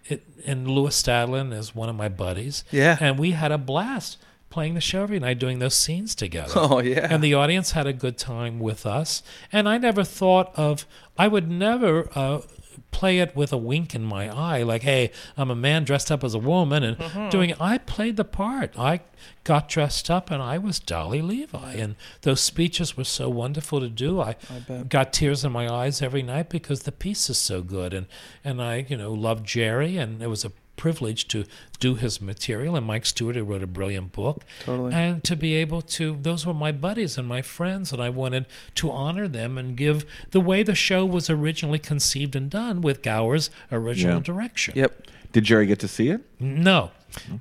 it and Lewis Stadlen is one of my buddies.
Yeah.
And we had a blast playing the show every night, doing those scenes together.
Oh, yeah.
And the audience had a good time with us. And I never thought of, I would never uh, play it with a wink in my eye, like, hey, I'm a man dressed up as a woman and
Mm-hmm.
doing it. I played the part. I got dressed up and I was Dolly Levi. And those speeches were so wonderful to do. I,
bet.
got tears in my eyes every night because the piece is so good. And, and I, you know, loved Jerry and it was a privilege to do his material and Mike Stewart who wrote a brilliant book
Totally.
and to be able to those were my buddies and my friends and I wanted to honor them and give the way the show was originally conceived and done with Gower's original
Yeah.
direction.
Yep.
Did Jerry get to see it?
No.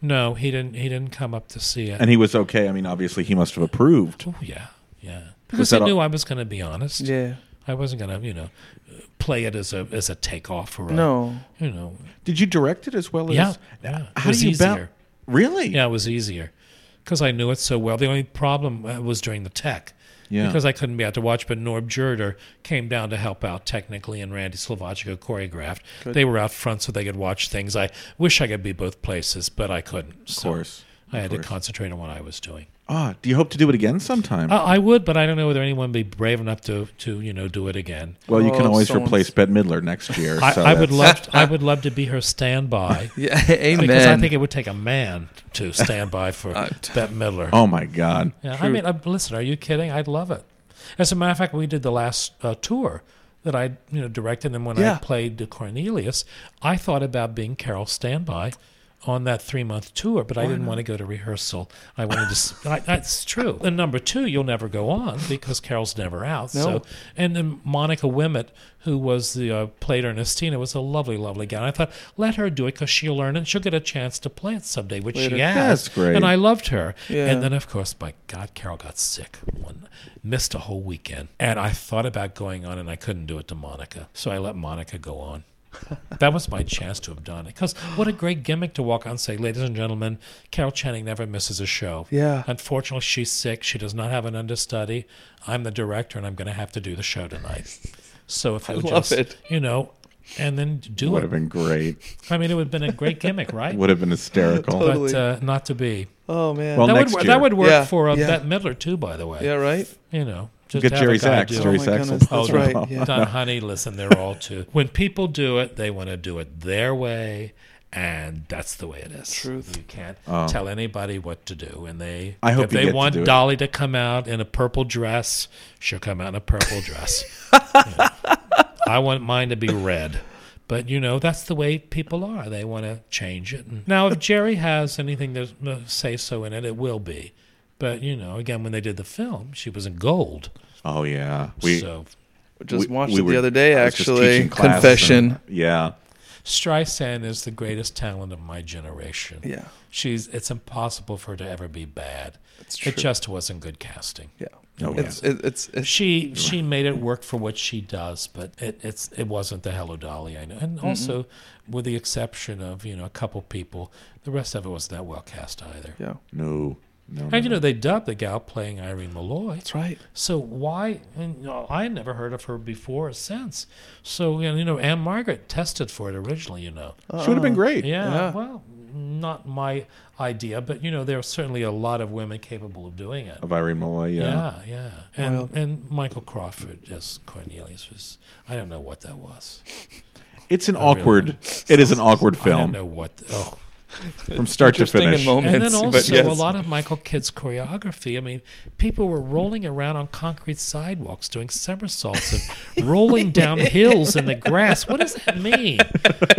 No, he didn't he didn't come up to see it.
And he was okay. I mean, obviously, he must have approved.
oh yeah. Yeah. Because
that
he
all-
knew I was going to be honest.
Yeah.
I wasn't going to, you know, play it as a as a takeoff or a,
No.
you know.
Did you direct it as well as?
Yeah. yeah. It
How
was
do you
easier.
ba- Really?
Yeah, it was easier because I knew it so well. The only problem uh, was during the tech.
Yeah.
Because I couldn't be out to watch, but Norb Joerder came down to help out technically, and Randy Slovacek choreographed. They were out front so they could watch things. I wish I could be both places, but I couldn't.
Of course.
I had to concentrate on what I was doing.
Ah, do you hope to do it again sometime?
I, I would, but I don't know whether anyone would be brave enough to, to you know, do it again.
well, you can
Oh,
always
someone's-
replace Bette Midler next year.
I,
so
I would
that's-
love, I would love to be her standby.
Yeah. Amen.
Because I think it would take a man to stand by for
Uh,
Bette Midler.
Oh my God!
Yeah, I mean, uh, listen, are you kidding? I'd love it. As a matter of fact, we did the last uh, tour that I, you know, directed, and when I
Yeah.
played the Cornelius, I thought about being Carol Standby on that three month tour, but I didn't want to go to rehearsal. I wanted to. I, that's true. And number two, you'll never go on because Carol's never out.
No.
So, and then Monica Wemitt, who was the uh, played Ernestina, was a lovely, lovely gal. I thought, let her do it because she'll learn and she'll get a chance to play it someday, which
Later.
she has.
That's great.
And I loved her.
Yeah.
And then, of course, my God, Carol got sick one, missed a whole weekend. And I thought about going on, and I couldn't do it to Monica. So I let Monica go on. That was my chance to have done it. Because what a great gimmick to walk on and say, ladies and gentlemen, Carol Channing never misses a show.
Yeah.
Unfortunately, she's sick. She does not have an understudy. I'm the director, and I'm going to have to do the show tonight. So if
I love
just,
it.
you know, and then do
Would
it.
Would have been great.
I mean, it would have been a great gimmick, right?
Would have been hysterical.
Totally.
But uh, not to be.
Oh man.
Well,
that
next
would
year.
that would work
Yeah,
for uh,
yeah.
Bette Midler too, by the way.
yeah. Right.
You know, just
Get
have a
Jerry
guy Zaks.
Jerry
oh
Zaks.
goodness.
Oh,
That's
no.
right. Yeah.
Don, honey, listen, they're all too. When people do it, they want to do it their way, and that's the way it is.
Truth.
You can't
Oh.
tell anybody what to do, and they.
I hope
if they
get to
want
it.
Dolly to come out in a purple dress, she'll come out in a purple dress. Yeah. I want mine to be red. But you know that's the way people are. They want to change it. And now, if Jerry has anything to uh, say so in it, it will be. But you know, again, when they did the film, she was in gold.
Oh yeah. We
so
Just
we-
watched
we
it
were-
the other day.
I was just
Actually, confession.
and- yeah.
Streisand is the greatest talent of my generation.
Yeah.
She's it's impossible for her to ever be bad.
That's true.
It just wasn't good casting.
Yeah.
Oh,
it's, it, it's it's
She she made it work for what she does, but it it's it wasn't the Hello Dolly I know. And also with the exception of, you know, a couple people, the rest of it wasn't that well cast either.
yeah.
No. No.
And you know, they dubbed the gal playing Irene Molloy.
That's right.
So why? And you know, I had never heard of her before or since. So you know, Ann-Margret tested for it originally. You know,
She would have been great.
yeah,
Yeah.
Well, not my idea, but you know, there are certainly a lot of women capable of doing it.
Of Irene Molloy. Yeah.
Yeah, yeah. And
Well-
and Michael Crawford as Cornelius was. I don't know what that was.
It's an
really?
awkward. It is an awkward film.
I don't know what. Oh,
from start to
Interesting in
finish.
moments.
And then
but
also
yes.
a lot of Michael Kidd's choreography. I mean, people were rolling around on concrete sidewalks, doing somersaults and rolling down hills in the grass. What does that mean?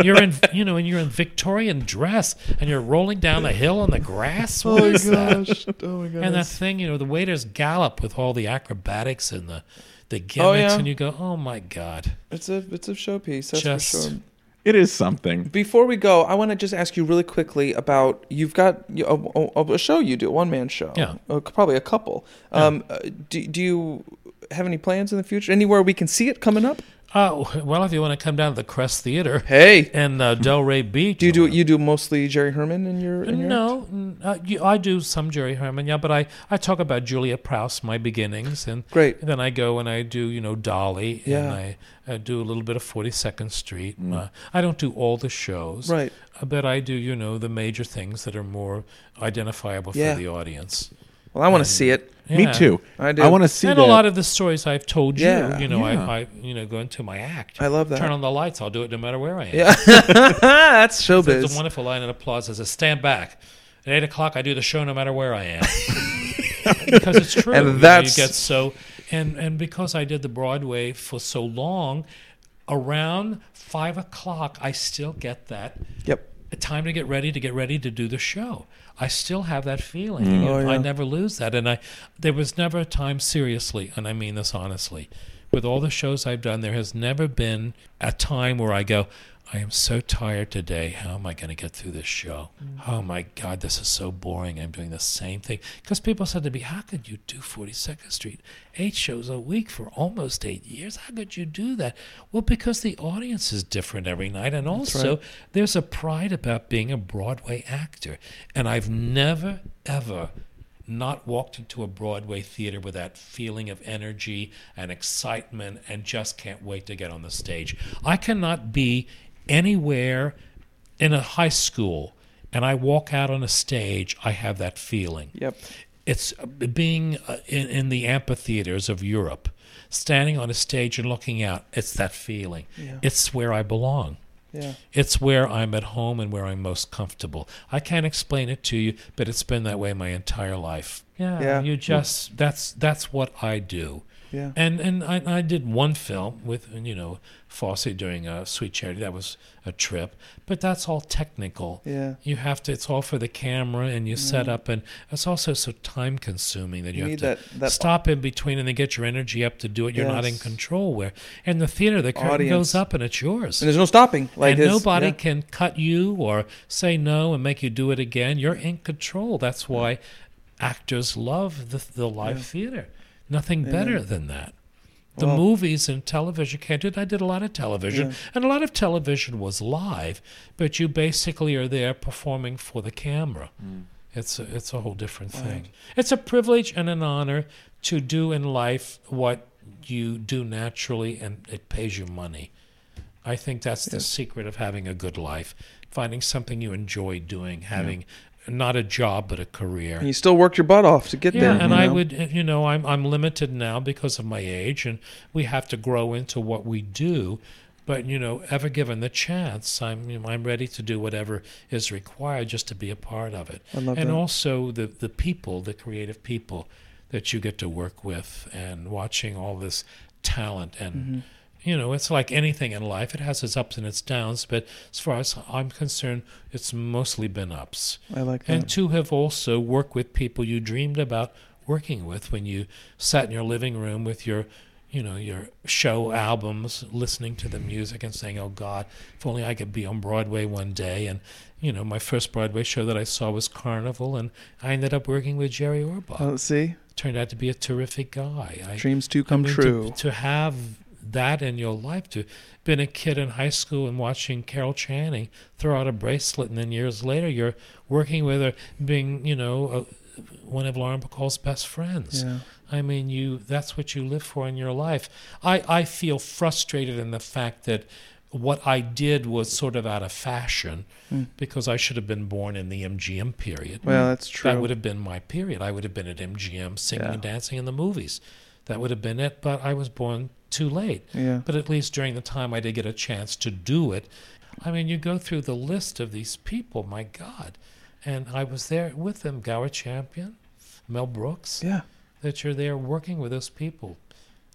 You're in, you know, and you're in Victorian dress, and you're rolling down the hill on the grass. Oh what is that?
gosh. Oh my gosh.
And that thing, you know, the waiters gallop with all the acrobatics and the the oh, gimmicks,
Oh, yeah.
and you go, "Oh my god!"
It's a it's a showpiece. That's
Just-
for sure.
It is something.
Before we go, I want to just ask you really quickly about you've got a, a, a show you do, a one man show.
Yeah.
Uh, probably a couple. Um, uh, do, do you have any plans in the future? Anywhere we can see it coming up?
Oh well, if you want to come down to the Crest Theater
Hey,
in uh, Delray Beach,
do you do you do mostly Jerry Herman in your in your
No, uh, you, I do some Jerry Herman, yeah, but I, I talk about Juliet Prowse, my beginnings, and
Great.
then I go and I do you know Dolly, and
Yeah.
I, I do a little bit of Forty Second Street. Uh, I don't do all the shows,
Right.
uh, but I do you know the major things that are more identifiable
Yeah.
for the audience.
Well, I want to see it.
Me
Yeah.
too.
I do.
I want to see
and
that.
a lot of the stories I've told you,
Yeah.
you know,
Yeah.
I, I you know go into my act.
I love that.
Turn on the lights. I'll do it no matter where I am.
Yeah, that's showbiz.
There's a wonderful line in applause that says, "Stand back." At eight o'clock, I do the show no matter where I am, because it's true.
And
You know,
that's-
you get so, and and because I did the Broadway for so long, around five o'clock, I still get that
Yep.
time to get ready to get ready to do the show. I still have that feeling.
Mm.
Oh,
yeah.
I never lose that. And I there was never a time seriously, and I mean this honestly. With all the shows I've done, there has never been a time where I go, I am so tired today. How am I going to get through this show? Mm-hmm. Oh my God, this is so boring. I'm doing the same thing. Because people said to me, How could you do 42nd Street? Eight shows a week for almost eight years. How could you do that? Well, because the audience is different every night. And also, there's a pride about being a Broadway actor. And I've never, ever not walked into a Broadway theater with that feeling of energy and excitement and just can't wait to get on the stage. I cannot be anywhere in a high school and I walk out on a stage, I have that feeling.
Yep.
It's uh, being uh, in, in the amphitheaters of Europe, standing on a stage and looking out. It's that feeling.
Yeah.
It's where I belong.
Yeah.
It's where I'm at home and where I'm most comfortable. I can't explain it to you, but it's been that way my entire life. Yeah,
Yeah.
you just that's that's what I do.
Yeah.
And and I, I did one film with you know Fosse doing a Sweet Charity. That was a trip, but that's all technical.
Yeah.
You have to. It's all for the camera, and you set mm. up, and it's also so time consuming that you,
You
have to
that- that-
stop in between and then get your energy up to do it. You're not in control. Where in the theater, the curtain
Audience.
goes up and it's yours
And there's no stopping. Like
and
it's-
nobody
yeah.
can cut you or say no and make you do it again. You're in control. That's why actors love the, the live theater. Nothing better than that. The
Well-
movies and television can't do it. I did a lot of television,
Yeah.
and a lot of television was live, but you basically are there performing for the camera. Mm. It's a, it's a whole different thing. It's a privilege and an honor to do in life what you do naturally, and it pays you money. I think that's the secret of having a good life. Finding something you enjoy doing, having not a job but a career.
And you still worked your butt off to get
Yeah,
there.
and
you
I would, you know, I'm I'm limited now because of my age, and we have to grow into what we do. But you know, ever given the chance, I'm you know, I'm ready to do whatever is required just to be a part of it.
I love
and
that.
also the the people, the creative people that you get to work with, and watching all this talent and.
Mm-hmm.
You know, it's like anything in life. It has its ups and its downs, but as far as I'm concerned, it's mostly been ups
I like that.
and to have also worked with people you dreamed about working with when you sat in your living room with your you know your show albums listening to the music and saying oh god if only i could be on broadway one day and you know my first broadway show that i saw was carnival and i ended up working with jerry orbach
Oh, see,
turned out to be a terrific guy I,
dreams do
I
come
mean,
true.
To, to have that in your life, to been a kid in high school and watching Carol Channing throw out a bracelet, and then years later you're working with her, being you know uh one of Lauren Bacall's best friends.
Yeah.
I mean, you that's what you live for in your life. I, I feel frustrated in the fact that what I did was sort of out of fashion because I should have been born in the MGM period.
Well, that's true.
That would have been my period. I would have been at MGM singing
Yeah.
and dancing in the movies. That would have been it, but I was born too late.
Yeah.
But at least during the time I did get a chance to do it. I mean, you go through the list of these people, my God. And I was there with them, Gower Champion, Mel Brooks.
Yeah.
That you're there working with those people.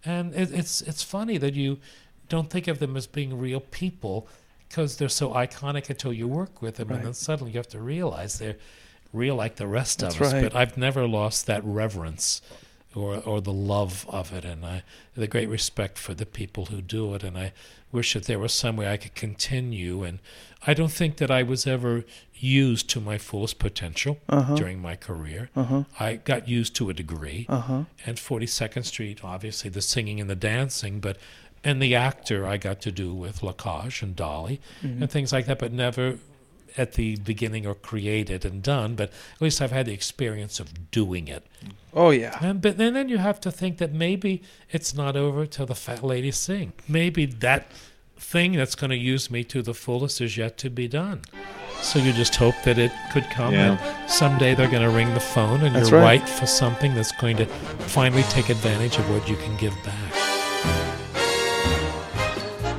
And it, it's it's funny that you don't think of them as being real people because they're so iconic until you work with them,
Right.
and then suddenly you have to realize they're real like the rest
That's
of us.
right.
But I've never lost that reverence or or the love of it, and I the great respect for the people who do it, and I wish that there was some way I could continue. And I don't think that I was ever used to my fullest potential
Uh-huh.
during my career.
Uh-huh.
I got used to a degree
Uh-huh.
and 42nd Street, obviously the singing and the dancing, but and the actor I got to do with La Cage and Dolly
Mhm.
and things like that, but never at the beginning or created and done. But at least I've had the experience of doing it.
Oh yeah.
And but then, then you have to think that maybe it's not over till the fat lady sing. Maybe that thing that's going to use me to the fullest is yet to be done. So you just hope that it could come
Yeah.
and someday they're going to ring the phone and
That's
you're
right.
right for something that's going to finally take advantage of what you can give back.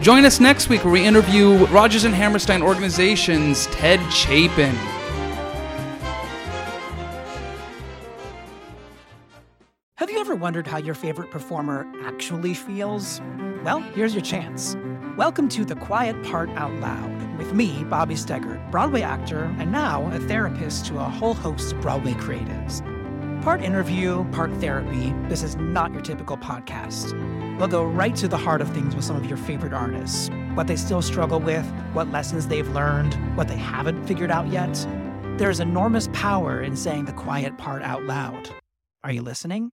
Join us next week where we interview Rodgers and Hammerstein Organization's Ted Chapin.
Have you ever wondered how your favorite performer actually feels? Well, here's your chance. Welcome to The Quiet Part Out Loud with me, Bobby Steggert, Broadway actor and now a therapist to a whole host of Broadway creatives. Part interview, part therapy, this is not your typical podcast. We'll go right to the heart of things with some of your favorite artists what they still struggle with, what lessons they've learned, what they haven't figured out yet. There's enormous power in saying the quiet part out loud. Are you listening?